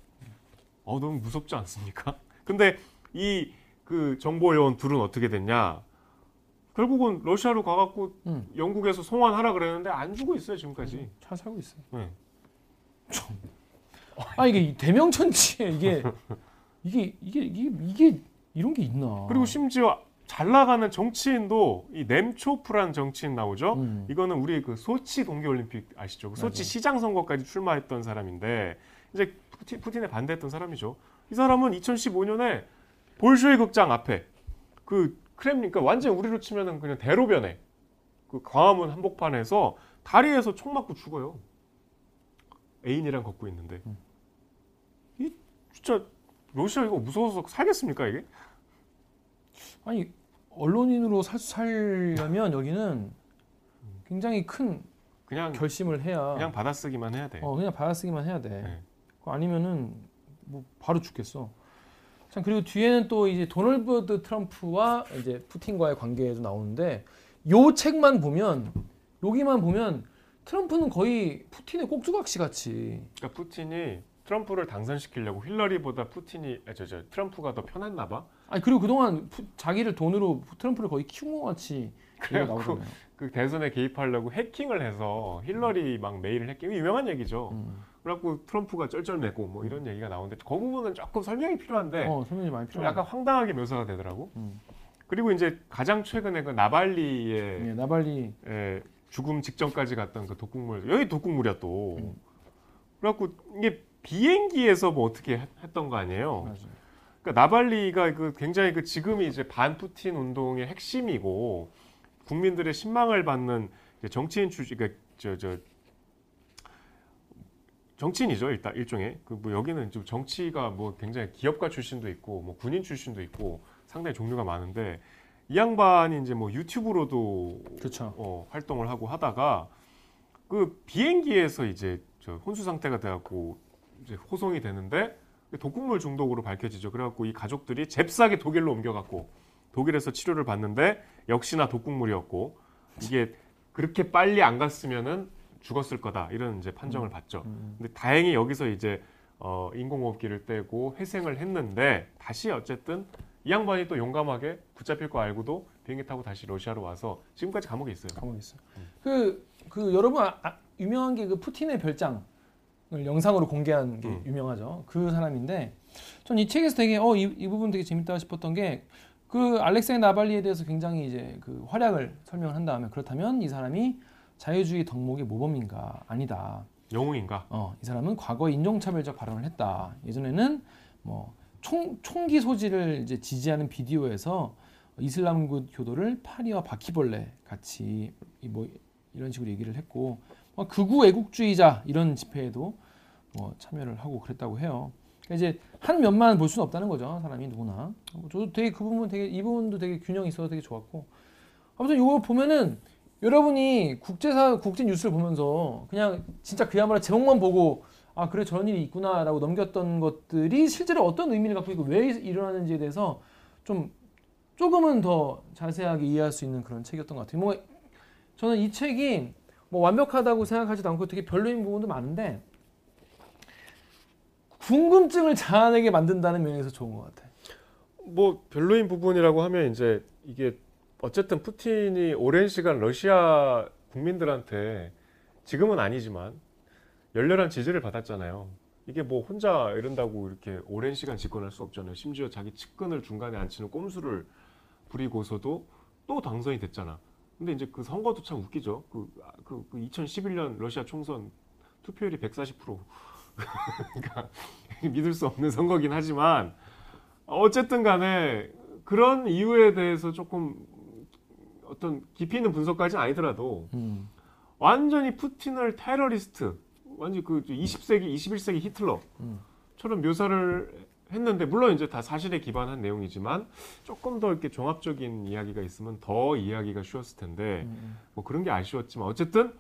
어 너무 무섭지 않습니까? 근데 이 그 정보 요원 둘은 어떻게 됐냐? 결국은 러시아로 가갖고 음. 영국에서 송환하라 그랬는데 안 주고 있어요 지금까지. 잘 살고 있어요. 네. 아 이게 이 대명천지에 이게 이게 이게 이게 이게 이런 게 있나? 그리고 심지어 잘 나가는 정치인도 이 넴초프라는 정치인 나오죠. 음. 이거는 우리 그 소치 동계올림픽 아시죠? 그 소치. 시장 선거까지 출마했던 사람인데 이제 푸틴, 푸틴에 반대했던 사람이죠. 이 사람은 2015년에 볼쇼이 극장 앞에 그 크렘린, 그러니까 완전 우리로 치면은 그냥 대로변에 그 광화문 한복판에서 다리에서 총 맞고 죽어요. 애인이랑 걷고 있는데 음. 이 진짜 러시아 이거 무서워서 살겠습니까 이게? 아니 언론인으로 살, 살려면 여기는 굉장히 큰 그냥 결심을 해야 그냥 받아쓰기만 해야 돼. 어 그냥 받아쓰기만 해야 돼. 네. 아니면은 뭐 바로 죽겠어. 참 그리고 뒤에는 또 이제 도널드 트럼프와 이제 푸틴과의 관계도 나오는데 요 책만 보면 여기만 보면 트럼프는 거의 푸틴의 꼭두각시 같이 그러니까 푸틴이 트럼프를 당선시키려고 힐러리보다 푸틴이 아, 저, 저 트럼프가 더 편했나 봐. 아니 그리고 그동안 푸- 자기를 돈으로 트럼프를 거의 키운 것 같이 그래갖고. 그 대선에 개입하려고 해킹을 해서 힐러리 막 메일을 해킹 유명한 얘기죠. 음. 그래갖고 트럼프가 쩔쩔매고 뭐 이런 얘기가 나오는데 그 부분은 조금 설명이 필요한데 어 설명이 많이 좀 필요해. 약간 황당하게 묘사가 되더라고. 음. 그리고 이제 가장 최근에 그 나발리의 예, 나발리 에, 죽음 직전까지 갔던 그 독국물 여기 독국물이야 또. 음. 그래갖고 이게 비행기에서 뭐 어떻게 했- 했던 거 아니에요. 맞아요. 그러니까 나발리가 그 굉장히 그 지금이 이제 반 푸틴 운동의 핵심이고 국민들의 신망을 받는 정치인 출신 그러니까 저 저 정치인이죠 일단 일종의 그 뭐 여기는 좀 정치가 뭐 굉장히 기업가 출신도 있고 뭐 군인 출신도 있고 상당히 종류가 많은데 이 양반이 이제 뭐 유튜브로도 그렇죠. 어, 활동을 하고 하다가 그 비행기에서 이제 저 혼수 상태가 돼갖고 이제 호송이 되는데 독극물 중독으로 밝혀지죠. 그래갖고 이 가족들이 잽싸게 독일로 옮겨갔고 독일에서 치료를 받는데 역시나 독극물이었고 이게 그렇게 빨리 안 갔으면은 죽었을 거다 이런 이제 판정을 받죠. 음. 근데 다행히 여기서 이제 어, 인공호흡기를 떼고 회생을 했는데 다시 어쨌든 이 양반이 또 용감하게 붙잡힐 거 알고도 비행기 타고 다시 러시아로 와서 지금까지 감옥에 있어요. 감옥에 있어요. 음. 그, 그 여러분 아, 아, 유명한 게 그 푸틴의 별장을 영상으로 공개한 게 음. 유명하죠. 그 사람인데 전 이 책에서 되게 어이 이 부분 되게 재밌다 싶었던 게 그 알렉세이 나발리에 대해서 굉장히 이제 그 활약을 설명을 한 다음에 그렇다면 이 사람이 자유주의 덕목의 모범인가 아니다. 영웅인가? 어, 이 사람은 과거에 인종차별적 발언을 했다. 예전에는 뭐 총, 총기 소지를 이제 지지하는 비디오에서 이슬람교 교도를 파리와 바퀴벌레 같이 이뭐 이런 식으로 얘기를 했고 뭐 극우 애국주의자 이런 집회에도 뭐 참여를 하고 그랬다고 해요. 그러니까 이제 한 면만 볼 수는 없다는 거죠. 사람이 누구나. 뭐 저도 되게 그 부분 되게 이 부분도 되게 균형이 있어서 되게 좋았고. 아무튼 이거 보면은 여러분이 국제사 국제 뉴스를 보면서 그냥 진짜 그야말로 제목만 보고 아 그래 저런 일이 있구나라고 넘겼던 것들이 실제로 어떤 의미를 갖고 있고 왜 일어나는지에 대해서 좀 조금은 더 자세하게 이해할 수 있는 그런 책이었던 것 같아요. 뭐 저는 이 책이 뭐 완벽하다고 생각하지도 않고 되게 별로인 부분도 많은데 궁금증을 자아내게 만든다는 면에서 좋은 것 같아요. 뭐 별로인 부분이라고 하면 이제 이게 어쨌든 푸틴이 오랜 시간 러시아 국민들한테 지금은 아니지만 열렬한 지지를 받았잖아요. 이게 뭐 혼자 이런다고 이렇게 오랜 시간 집권할 수 없잖아요. 심지어 자기 측근을 중간에 앉히는 꼼수를 부리고서도 또 당선이 됐잖아. 근데 이제 그 선거도 참 웃기죠. 그, 그, 그 2011년 러시아 총선 투표율이 140%. 그러니까 믿을 수 없는 선거긴 하지만 어쨌든 간에 그런 이유에 대해서 조금 어떤 깊이 있는 분석까지는 아니더라도 음. 완전히 푸틴을 테러리스트, 완전 그 20세기, 21세기 히틀러처럼 묘사를 했는데 물론 이제 다 사실에 기반한 내용이지만 조금 더 이렇게 종합적인 이야기가 있으면 더 이해하기가 쉬웠을 텐데 음. 뭐 그런 게 아쉬웠지만 어쨌든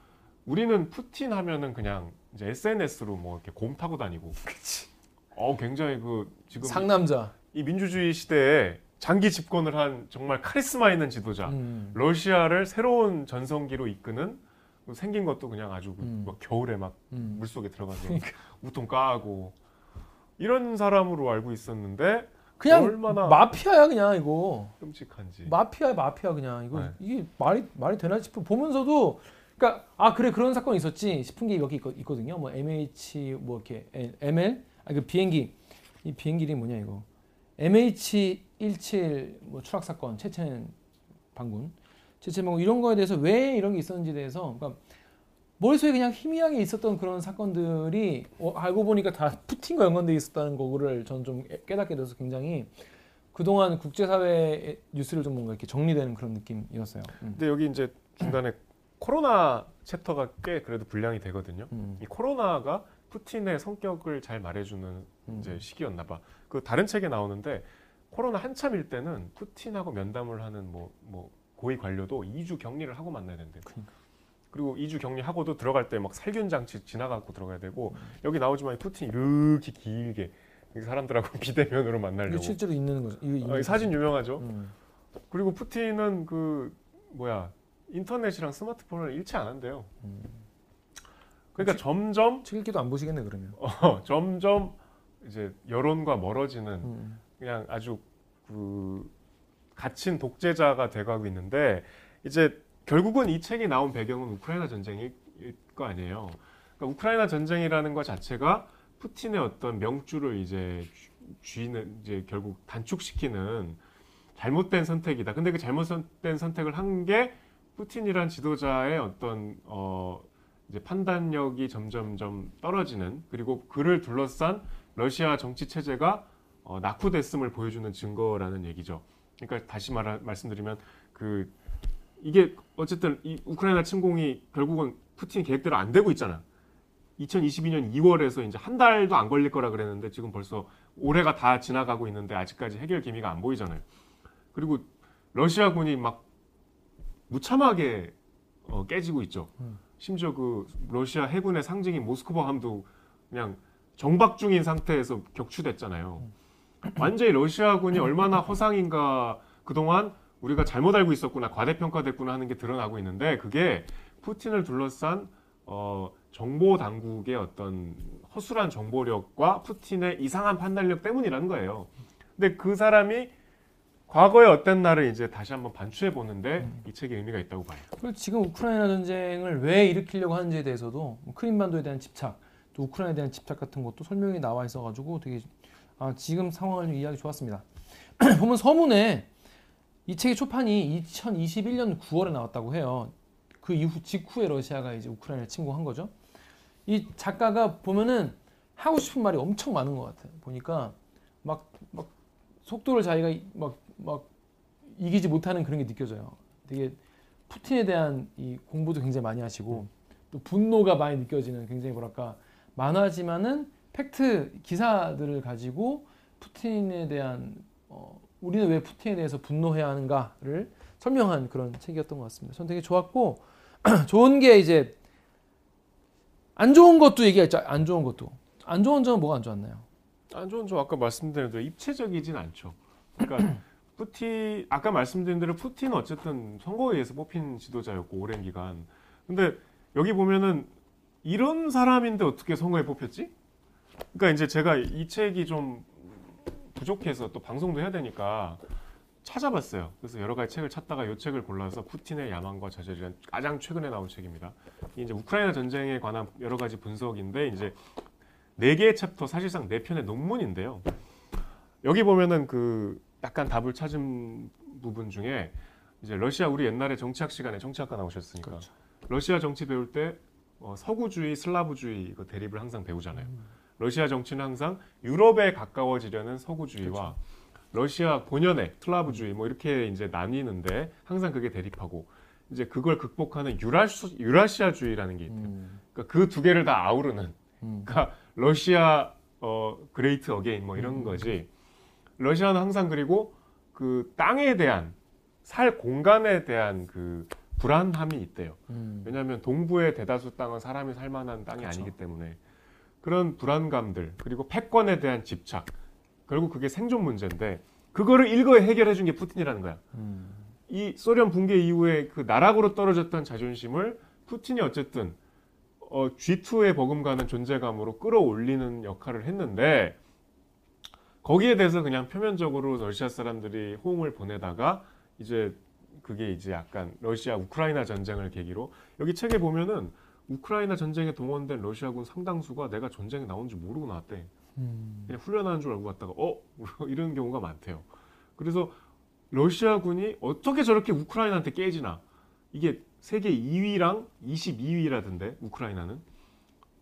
우리는 푸틴 하면은 그냥 이제 SNS로 뭐 이렇게 곰 타고 다니고 그치. 어 굉장히 그 지금 상남자. 이 민주주의 시대에 장기 집권을 한 정말 카리스마 있는 지도자 음. 러시아를 새로운 전성기로 이끄는 생긴 것도 그냥 아주 그 음. 막 겨울에 막 음. 물속에 들어가서 그러니까. 우통 까고 이런 사람으로 알고 있었는데 그냥 얼마나 마피아야 그냥 이거. 끔찍한지 마피아야 마피아 그냥 이거 네. 이게 말이 말이 되나 싶어 보면서도 그러니까 아 그래 그런 사건이 있었지 싶은 게 여기 있거, 있거든요. 뭐 MH 뭐 이렇게 ML 아 그 비행기 이 비행기 이름이 뭐냐 이거 MH17 뭐 추락 사건 체첸 반군 체첸 반군 이런 거에 대해서 왜 이런 게 있었는지에 대해서 그러니까 머릿속에 그냥 희미하게 있었던 그런 사건들이 어, 알고 보니까 다 푸틴과 연관돼 있었다는 거를 저는 좀 깨닫게 돼서 굉장히 그동안 국제사회 뉴스를 좀 뭔가 이렇게 정리되는 그런 느낌이었어요. 음. 근데 여기 이제 중간에 코로나 챕터가 꽤 그래도 분량이 되거든요 음. 이 코로나가 푸틴의 성격을 잘 말해주는 음. 이제 시기였나 봐. 그 다른 책에 나오는데 코로나 한참일 때는 푸틴하고 면담을 하는 뭐, 뭐 고위 관료도 2주 격리를 하고 만나야 된대요. 그러니까. 그리고 2주 격리하고도 들어갈 때 막 살균 장치 지나가고 들어가야 되고 음. 여기 나오지만 푸틴이 이렇게 길게 이 사람들하고 비대면으로 이게 만나려고. 실제로 있는 거죠. 있는 이 사진 유명하죠. 음. 그리고 푸틴은 그 뭐야 인터넷이랑 스마트폰을 잃지 않았대요. 음. 그러니까 점점 책 읽기도 안 보시겠네 그러면. 어, 점점 이제 여론과 멀어지는 음. 그냥 아주 그 갇힌 독재자가 돼가고 있는데 이제 결국은 이 책이 나온 배경은 우크라이나 전쟁일 거 아니에요. 그러니까 우크라이나 전쟁이라는 것 자체가 푸틴의 어떤 명주를 이제 쥐는 이제 결국 단축시키는 잘못된 선택이다. 근데 그 잘못된 선택을 한 게 푸틴이란 지도자의 어떤 어 이제 판단력이 점점점 떨어지는 그리고 그를 둘러싼 러시아 정치 체제가 어, 낙후됐음을 보여주는 증거라는 얘기죠. 그러니까 다시 말 말씀드리면 그 이게 어쨌든 이 우크라이나 침공이 결국은 푸틴 계획대로 안 되고 있잖아. 2022년 2월에서 이제 한 달도 안 걸릴 거라 그랬는데 지금 벌써 올해가 다 지나가고 있는데 아직까지 해결 기미가 안 보이잖아요. 그리고 러시아군이 막 무참하게 어, 깨지고 있죠. 음. 심지어 그 러시아 해군의 상징인 모스크바 함도 그냥 정박 중인 상태에서 격추됐잖아요. 완전히 러시아군이 얼마나 허상인가 그동안 우리가 잘못 알고 있었구나 과대평가됐구나 하는 게 드러나고 있는데 그게 푸틴을 둘러싼 어, 정보 당국의 어떤 허술한 정보력과 푸틴의 이상한 판단력 때문이라는 거예요. 근데 그 사람이 과거에 어떤 날을 이제 다시 한번 반추해 보는데 이 책에 의미가 있다고 봐요. 그리고 지금 우크라이나 전쟁을 왜 일으키려고 하는지에 대해서도 뭐 크림반도에 대한 집착, 또 우크라이나에 대한 집착 같은 것도 설명이 나와 있어가지고 되게 아, 지금 상황을 좀 이해하기 좋았습니다. 보면 서문에 이 책의 초판이 2021년 9월에 나왔다고 해요. 그 이후 직후에 러시아가 이제 우크라이나를 침공한 거죠. 이 작가가 보면은 하고 싶은 말이 엄청 많은 것 같아요. 보니까 막, 막 속도를 자기가 이- 막, 막 이기지 못하는 그런 게 느껴져요. 되게 푸틴에 대한 이 공부도 굉장히 많이 하시고 또 분노가 많이 느껴지는 굉장히 뭐랄까 만화지만은 팩트 기사들을 가지고 푸틴에 대한 어, 우리는 왜 푸틴에 대해서 분노해야 하는가를 설명한 그런 책이었던 것 같습니다. 저는 되게 좋았고 좋은 게 이제 안 좋은 것도 얘기했죠. 안 좋은 것도 안 좋은 점은 뭐가 안 좋았나요? 안 좋은 점 아까 말씀드린 대로 입체적이진 않죠. 그러니까 푸틴 아까 말씀드린 대로 푸틴은 어쨌든 선거에 의해서 뽑힌 지도자였고 오랜 기간. 근데 여기 보면은 이런 사람인데 어떻게 선거에 뽑혔지? 그러니까 이제 제가 이 책이 좀 부족해서 또 방송도 해야 되니까 찾아봤어요. 그래서 여러 가지 책을 찾다가 이 책을 골라서 푸틴의 야망과 저절이라는 가장 최근에 나온 책입니다. 이제 우크라이나 전쟁에 관한 여러 가지 분석인데 이제 네 개의 챕터 사실상 네 편의 논문인데요. 여기 보면은 그 약간 답을 찾은 부분 중에 이제 러시아 우리 옛날에 정치학 시간에 정치학과 나오셨으니까 그렇죠. 러시아 정치 배울 때 어, 서구주의, 슬라브주의 이거 대립을 항상 배우잖아요. 음. 러시아 정치는 항상 유럽에 가까워지려는 서구주의와 그렇죠. 러시아 본연의 슬라브주의 뭐 이렇게 이제 나뉘는데 항상 그게 대립하고 이제 그걸 극복하는 유라시, 유라시아주의라는 게 있대요. 음. 그러니까 그 두 개를 다 아우르는 음. 그러니까 러시아 어 great again 뭐 이런 음. 거지. 러시아는 항상 그리고 그 땅에 대한 살 공간에 대한 그 불안함이 있대요. 음. 왜냐하면 동부의 대다수 땅은 사람이 살 만한 땅이 그쵸. 아니기 때문에 그런 불안감들 그리고 패권에 대한 집착 결국 그게 생존 문제인데 그거를 일거에 해결해 준 게 푸틴이라는 거야. 음. 이 소련 붕괴 이후에 그 나락으로 떨어졌던 자존심을 푸틴이 어쨌든 어, G2에 버금가는 존재감으로 끌어올리는 역할을 했는데 거기에 대해서 그냥 표면적으로 러시아 사람들이 호응을 보내다가 이제 그게 이제 약간 러시아 우크라이나 전쟁을 계기로 여기 책에 보면은 우크라이나 전쟁에 동원된 러시아군 상당수가 내가 전쟁에 나온 줄 모르고 나왔대. 음. 그냥 훈련하는 줄 알고 갔다가 어 이런 경우가 많대요. 그래서 러시아군이 어떻게 저렇게 우크라이나한테 깨지나 이게 세계 2위랑 22위라던데 우크라이나는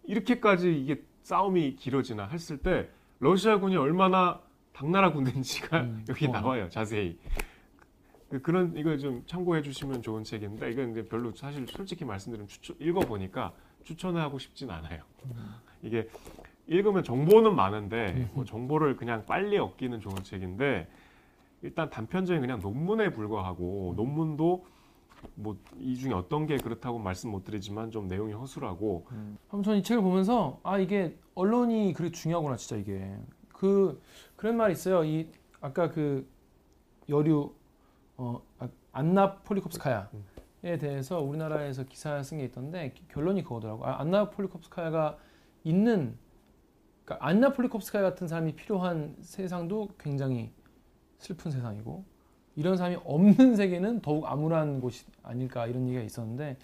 이렇게까지 이게 싸움이 길어지나 했을 때 러시아군이 얼마나 당나라 군대인지가 음, 여기 어. 나와요 자세히 그- 그런 이거 좀 참고해 주시면 좋은 책인데 이건 이제 별로 사실 솔직히 말씀드리면 추천, 읽어 보니까 추천하고 싶진 않아요. 이게 읽으면 정보는 많은데 뭐 정보를 그냥 빨리 얻기는 좋은 책인데 일단 단편적인 그냥 논문에 불과하고 논문도 뭐 이 중에 어떤 게 그렇다고 말씀 못 드리지만 좀 내용이 허술하고 그럼 저는 이 책을 보면서 아 이게 언론이 그렇게 중요하구나 진짜 이게. 그 그런 말 있어요. 이 아까 그 여류 어 아, 안나 폴리콥스카야에 대해서 우리나라에서 기사 쓴 게 있던데 결론이 그거더라고 아, 안나 폴리콥스카야가 있는 그러니까 안나 폴리콥스카야 같은 사람이 필요한 세상도 굉장히 슬픈 세상이고 이런 사람이 없는 세계는 더욱 암울한 곳이 아닐까 이런 얘기가 있었는데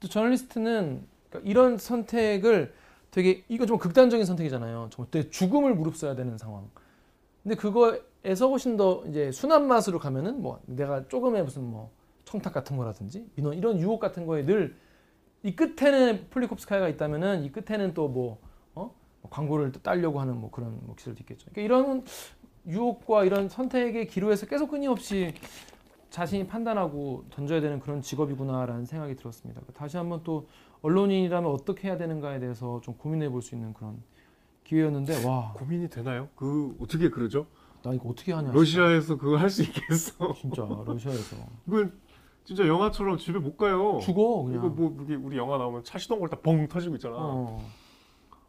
또 저널리스트는 그러니까 이런 선택을 되게 이거 좀 극단적인 선택이잖아요. 정말 죽음을 무릅써야 되는 상황. 근데 그거 에서 훨씬 더 이제 순한 맛으로 가면은 뭐 내가 조금의 무슨 뭐 청탁 같은 거라든지 민원 이런 유혹 같은 거에 늘 이 끝에는 폴리콥스카야가 있다면은 이 끝에는 또뭐 어? 뭐 광고를 또 따려고 하는 뭐 그런 뭐 기술도 있겠죠. 그러니까 이런 유혹과 이런 선택의 기로에서 계속 끊임없이 자신이 판단하고 던져야 되는 그런 직업이구나라는 생각이 들었습니다. 다시 한번 또 언론인이라면 어떻게 해야 되는가에 대해서 좀 고민해 볼 수 있는 그런 기회였는데 와, 고민이 되나요? 그 어떻게 그러죠? 나 이거 어떻게 하냐. 러시아에서 그거 할 수 있겠어? 진짜 러시아에서 이건 진짜 영화처럼 집에 못 가요. 죽어 그냥. 이거 뭐 우리, 우리 영화 나오면 차 시동 걸 때 뻥 터지고 있잖아. 어,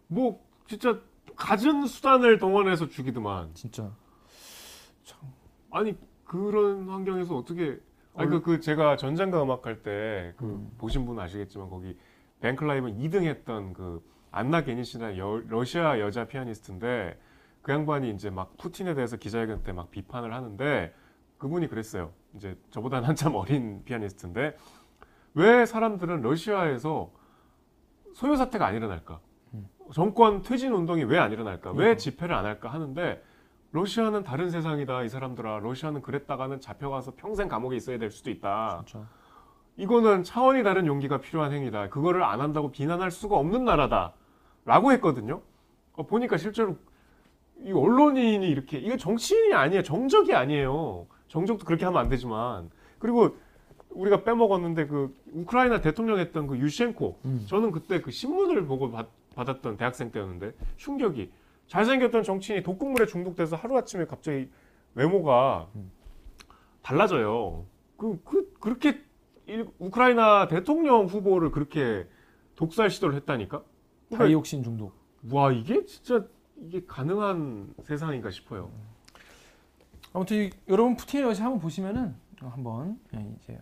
뭐 진짜 갖은 수단을 동원해서 죽이더만. 진짜. 아니 그런 환경에서 어떻게? 아니 얼- 그, 그 제가 전장과 음악 할때 그 음. 보신 분 아시겠지만 거기 벤클라이브 2등 했던 그 안나 게니시나 여, 러시아 여자 피아니스트인데 그 양반이 이제 막 푸틴에 대해서 기자회견 때 막 비판을 하는데 그분이 그랬어요. 이제 저보다 한참 어린 피아니스트인데 왜 사람들은 러시아에서 소요 사태가 안 일어날까? 음. 정권 퇴진 운동이 왜 안 일어날까? 왜 그러니까. 집회를 안 할까 하는데 러시아는 다른 세상이다 이 사람들아. 러시아는 그랬다가는 잡혀가서 평생 감옥에 있어야 될 수도 있다. 진짜. 이거는 차원이 다른 용기가 필요한 행위다. 그거를 안 한다고 비난할 수가 없는 나라다. 라고 했거든요. 어, 보니까 실제로 이 언론인이 이렇게 이거 정치인이 아니에요. 정적이 아니에요. 정적도 그렇게 하면 안 되지만 그리고 우리가 빼먹었는데 그 우크라이나 대통령 했던 그 유셴코 음. 저는 그때 그 신문을 보고 받, 받았던 대학생 때였는데 충격이 잘생겼던 정치인이 독극물에 중독돼서 하루아침에 갑자기 외모가 음. 달라져요. 그, 그, 그렇게 일- 우크라이나 대통령 후보를 그렇게 독살 시도를 했다니까? 그러니까 다이옥신 중독. 와, 이게 진짜 이게 가능한 세상인가 싶어요. 아무튼 이- 여러분 푸틴의 러시아 한번 보시면은 한번 예, 이제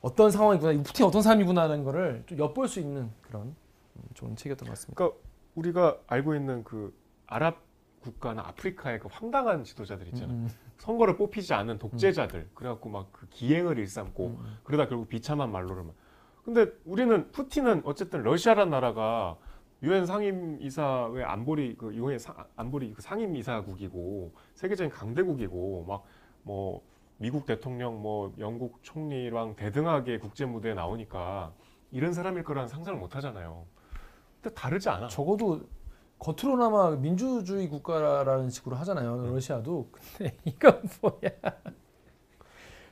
어떤 상황이구나, 이 푸틴 어떤 사람이구나라는 거를 좀 엿볼 수 있는 그런 음, 좋은 책이었던 것 같습니다. 그러니까 우리가 알고 있는 그 아랍 국가나 아프리카의 그 황당한 지도자들 있잖아. 음, 선거를 뽑히지 않은 독재자들. 그래갖고 막 그 기행을 일삼고 음, 그러다 결국 비참한 말로를 막. 근데 우리는 푸틴은 어쨌든 러시아란 나라가 유엔 상임 이사회 안보리 그 유엔 사- 안보리 그 상임 이사국이고 세계적인 강대국이고 막 뭐 미국 대통령, 뭐 영국 총리랑 대등하게 국제 무대에 나오니까 이런 사람일 거라는 상상을 못 하잖아요. 근데 다르지 않아. 적어도 겉으로나마 민주주의 국가라는 식으로 하잖아요. 러시아도. 근데 이건 뭐야?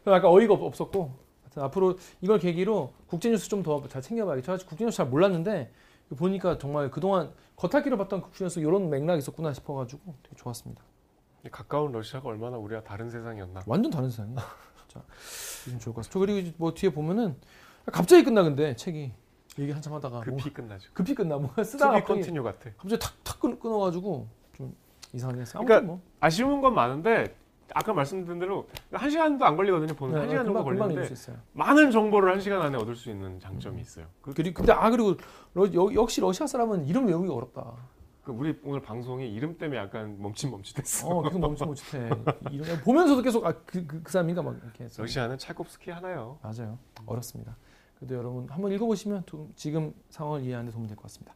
약간 어이가 없- 없었고 앞으로 이걸 계기로 국제뉴스 좀 더 잘 챙겨봐야겠죠. 사실 국제뉴스 잘 몰랐는데 보니까 정말 그동안 겉핥기로 봤던 국제뉴스 이런 맥락이 있었구나 싶어가지고 되게 좋았습니다. 가까운 러시아가 얼마나 우리와 다른 세상이었나. 완전 다른 세상이야. 진짜 요즘 좋을 것 같습니다. 저 그리고 뭐 뒤에 보면은 갑자기 끝나 근데 책이 얘기 한참 하다가 뭐 급히 끝나죠. 급히 끝나 뭔가 쓰다가 갑자기, continue 같아. 갑자기 탁탁 끊, 끊어가지고 좀 이상하게 했어요. 아무튼 그러니까 뭐 아쉬운 건 많은데 아까 말씀드린 대로 한 시간도 안 걸리거든요. 보는 한 시간 정도 네, 금방, 금방 걸리는데 수 있어요. 많은 정보를 한 시간 안에 얻을 수 있는 장점이 있어요. 그, 그리고 근데 아 그리고 러, 여- 역시 러시아 사람은 이름 외우기가 어렵다. 그 우리 오늘 방송이 이름 때문에 약간 멈칫멈칫했어. 어 계속 못해. 이름 보면서도 계속 아그 그, 그 사람인가 막 이렇게 했어요. 러시아는 찰콥스키 하나요. 맞아요. 어렵습니다. 그래도 여러분 한번 읽어보시면 도- 지금 상황을 이해하는 데 도움이 될 것 같습니다.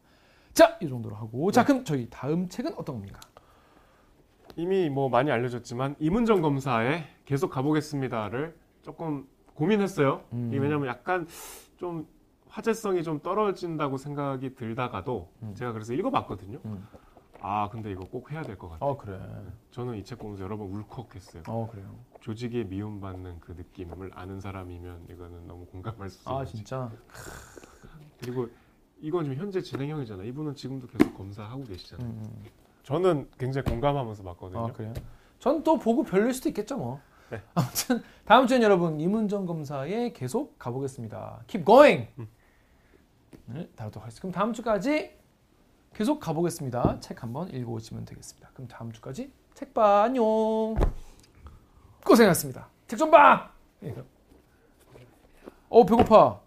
자, 이 정도로 하고 자 그럼 저희 다음 책은 어떤 겁니까? 이미 뭐 많이 알려졌지만 이문정 검사에 계속 가보겠습니다를 조금 고민했어요. 음. 이게 왜냐면 약간 좀 화제성이 좀 떨어진다고 생각이 들다가도 음. 제가 그래서 읽어봤거든요. 음. 아 근데 이거 꼭 해야 될 것 같아요. 어 그래. 저는 이 책 보면서 여러 번 울컥했어요. 어 그래요. 조직에 미움받는 그 느낌을 아는 사람이면 이거는 너무 공감할 수 있어요. 아 진짜. 그리고 이건 지금 현재 진행형이잖아. 이분은 지금도 계속 검사하고 계시잖아요. 음, 음. 저는 굉장히 공감하면서 봤거든요. 아 그래요? 전 또 보고 별로일 수도 있겠죠 뭐. 네. 아무튼 다음 주엔 여러분 이문정 검사에 계속 가보겠습니다. Keep going. 음. 네, 다루도록 하겠습니다. 그럼 다음 주까지 계속 가보겠습니다. 책 한번 읽어오시면 되겠습니다. 그럼 다음 주까지 책봐 안녕. 고생하셨습니다. 책 좀 봐. 예. 어 배고파.